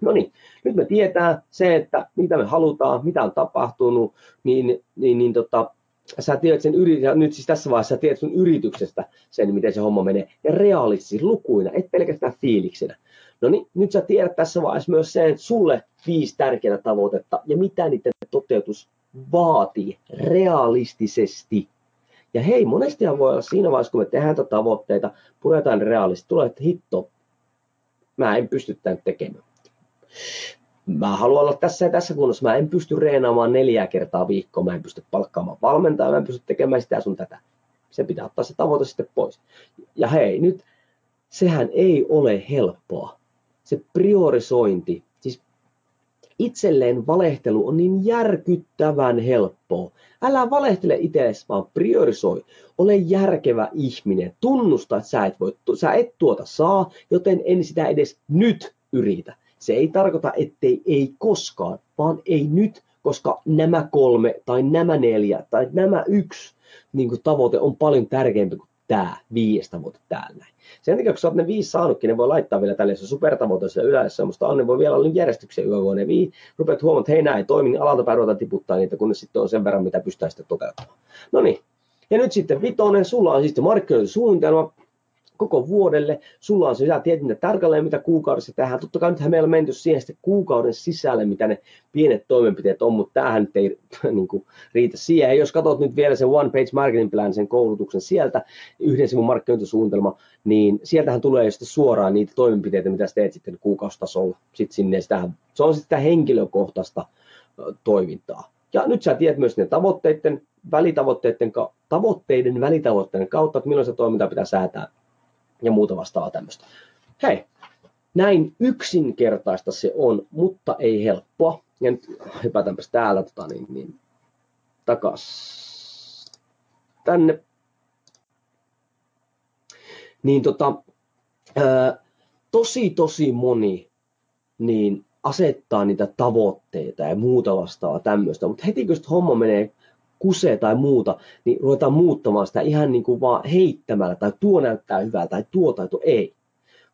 No niin, nyt me tietää se, että mitä me halutaan, mitä on tapahtunut, niin, niin, niin tota, sä tiedät sen yrityksen, nyt siis tässä vaiheessa sä tiedät sun yrityksestä sen, miten se homma menee, ja realistis lukuina, et pelkästään fiiliksinä. No niin, nyt sä tiedät tässä vaiheessa myös sen, että sulle viisi tärkeää tavoitetta, ja mitä niiden toteutus vaatii realistisesti. Ja hei, monestihan voi olla siinä vaiheessa, kun me tehdään tätä tavoitteita, puretaan realistisesti, tulee, että hitto, mä en pysty tämän tekemään mä haluan olla tässä ja tässä kunnossa, mä en pysty reenaamaan neljä kertaa viikkoa, mä en pysty palkkaamaan valmentajaa, mä en pysty tekemään sitä sun tätä. Se pitää ottaa se tavoite sitten pois. Ja hei, nyt sehän ei ole helppoa. Se priorisointi, siis itselleen valehtelu on niin järkyttävän helppoa. Älä valehtele itsellesi, vaan priorisoi. Ole järkevä ihminen. Tunnusta, että sä et, voi, sä et tuota saa, joten en sitä edes nyt yritä. Se ei tarkoita, ettei ei koskaan, vaan ei nyt, koska nämä kolme tai nämä neljä tai nämä yksi niin kuin tavoite on paljon tärkeämpi kuin tämä viides tavoite täällä. Sen takia, kun sä oot ne viisi saanutkin, ne voi laittaa vielä tälle supertavoite siellä yleensä, musta on, ne voi vielä olla järjestyksen yövuonna vii, rupeat huomaamaan, että hei näin ei toimi, niin alalta päin tiputtaa niitä, kun ne sitten on sen verran, mitä pystytään sitten toteuttamaan. No niin, ja nyt sitten vitonen, sulla on siis markkinointisuunnitelma, koko vuodelle. Sulla on se, sä tiedät tarkalleen, mitä kuukaudessa tehdään. Totta kai nythän meillä on menty siihen sitten kuukauden sisälle, mitä ne pienet toimenpiteet on, mutta tämähän nyt ei niin kuin, riitä siihen. Ja jos katsot nyt vielä sen One Page Marketing Plan, sen koulutuksen sieltä, yhden sivun markkinointisuunnitelma, niin sieltähän tulee sitten suoraan niitä toimenpiteitä, mitä sä teet sitten kuukaustasolla. Sitten sinne sitä, se on sitten sitä henkilökohtaista toimintaa. Ja nyt sä tiedät myös ne tavoitteiden, välitavoitteiden, tavoitteiden välitavoitteiden kautta, että milloin se toiminta pitää säätää ja muuta vastaavaa tämmöistä. Hei, näin yksinkertaista se on, mutta ei helppoa. Ja nyt hypätäänpäs täällä tota, niin, niin, takas tänne. Niin tota, ää, tosi tosi moni niin asettaa niitä tavoitteita ja muuta vastaavaa tämmöistä, mutta heti kun homma menee kusee tai muuta, niin ruvetaan muuttamaan sitä ihan niin kuin vaan heittämällä, tai tuo näyttää hyvältä, tai tuo tai tuo ei.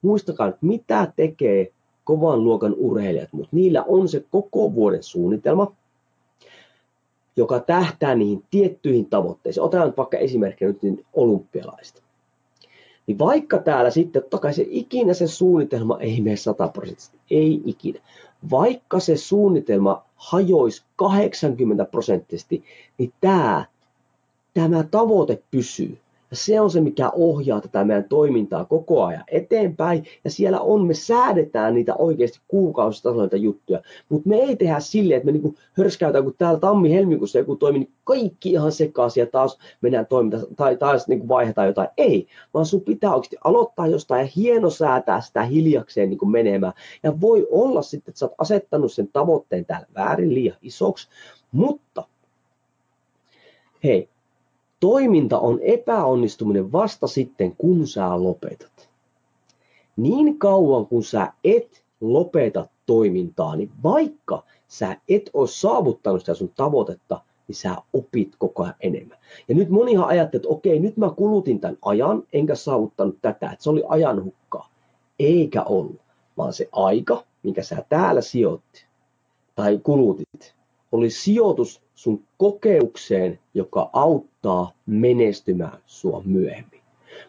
Muistakaa, että mitä tekee kovan luokan urheilijat, mutta niillä on se koko vuoden suunnitelma, joka tähtää niihin tiettyihin tavoitteisiin. Otetaan nyt vaikka esimerkkinä nyt niin olympialaista. Niin vaikka täällä sitten, totta kai se ikinä se suunnitelma ei mene sataprosenttisesti, ei ikinä. Vaikka se suunnitelma hajoisi 80 prosenttisesti, niin tämä, tämä tavoite pysyy. Ja se on se, mikä ohjaa tätä meidän toimintaa koko ajan eteenpäin. Ja siellä on, me säädetään niitä oikeasti kuukausitasolla juttuja. Mutta me ei tehdä silleen, että me niinku hörskäytään, kun täällä tammi-helmikuussa joku toimi, niin kaikki ihan sekaisin ja taas mennään toiminta tai taas niinku vaihdetaan jotain. Ei, vaan sun pitää oikeasti aloittaa jostain ja hieno säätää sitä hiljakseen niinku menemään. Ja voi olla sitten, että sä oot asettanut sen tavoitteen täällä väärin liian isoksi, mutta hei, Toiminta on epäonnistuminen vasta sitten, kun sä lopetat. Niin kauan kun sä et lopeta toimintaa, niin vaikka sä et ole saavuttanut sitä sun tavoitetta, niin sä opit koko ajan enemmän. Ja nyt monihan ajattelee, että okei, nyt mä kulutin tämän ajan, enkä saavuttanut tätä, että se oli ajan hukkaa. Eikä ollut, vaan se aika, minkä sä täällä sijoitti tai kulutit, oli sijoitus sun kokemukseen, joka auttaa menestymään sua myöhemmin.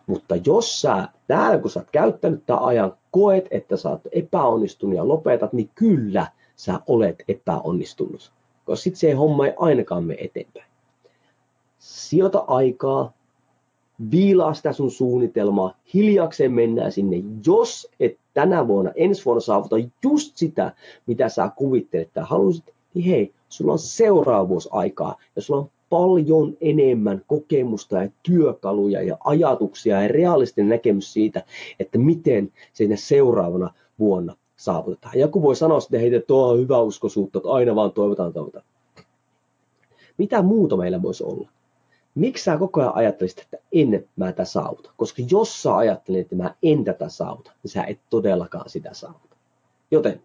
Mutta jos sä täällä, kun sä oot käyttänyt tämän ajan, koet, että sä oot epäonnistunut ja lopetat, niin kyllä sä olet epäonnistunut. Koska sit se homma ei ainakaan mene eteenpäin. Sijoita aikaa, viilaa sitä sun suunnitelmaa, hiljakseen mennään sinne. Jos et tänä vuonna, ensi vuonna saavuta just sitä, mitä sä kuvittelet tai halusit, niin hei, sulla on seuraavuus aikaa ja sulla on paljon enemmän kokemusta ja työkaluja ja ajatuksia ja realistinen näkemys siitä, että miten siinä seuraavana vuonna saavutetaan. Joku voi sanoa sitten, että tuo on hyvä uskoisuutta, että aina vaan toivotaan, toivotaan. Mitä muuta meillä voisi olla? Miksi sä koko ajan ajattelisit, että en mä tätä saavuta? Koska jos sä ajattelet, että mä en tätä saavuta, niin sä et todellakaan sitä saavuta. Joten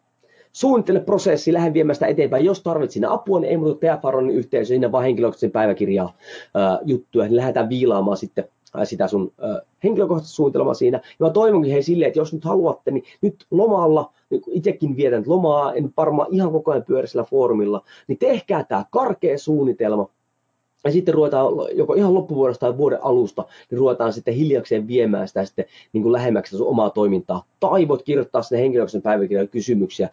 suunnittele prosessi, lähde viemään sitä eteenpäin. Jos tarvitset sinne apua, niin ei muuta tee Faronin yhteisö, sinne vaan henkilökohtaisen päiväkirjaa ää, juttuja, niin lähdetään viilaamaan sitten sitä sun ää, henkilökohtaista suunnitelmaa siinä. Ja mä toivonkin hei silleen, että jos nyt haluatte, niin nyt lomalla, niin itsekin vietän lomaa, en varmaan ihan koko ajan pyörä sillä foorumilla, niin tehkää tämä karkea suunnitelma, ja sitten ruvetaan joko ihan loppuvuodesta tai vuoden alusta, niin ruvetaan sitten hiljakseen viemään sitä sitten niin kuin lähemmäksi sun omaa toimintaa. Tai voit kirjoittaa sinne henkilökohtaisen päiväkirjan kysymyksiä,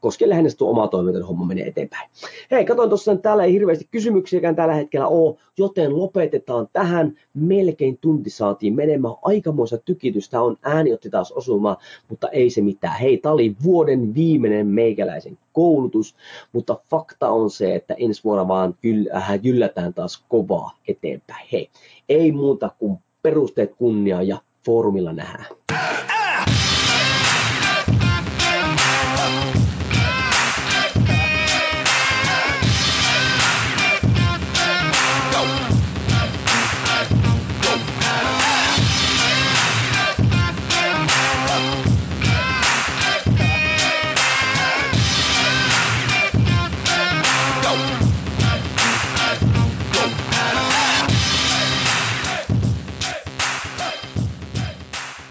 koskien lähinnä sitä omaa toimintaa, niin homma menee eteenpäin. Hei, katsoin tuossa, että täällä ei hirveästi kysymyksiäkään tällä hetkellä ole, joten lopetetaan tähän. Melkein tunti saatiin menemään. Aikamoista tykitystä on, ääni otti taas osumaan, mutta ei se mitään. Hei, tää oli vuoden viimeinen meikäläisen koulutus, mutta fakta on se, että ensi vuonna vaan äh, jyllätään taas kovaa eteenpäin. Hei, ei muuta kuin perusteet kunnia ja foorumilla nähdään.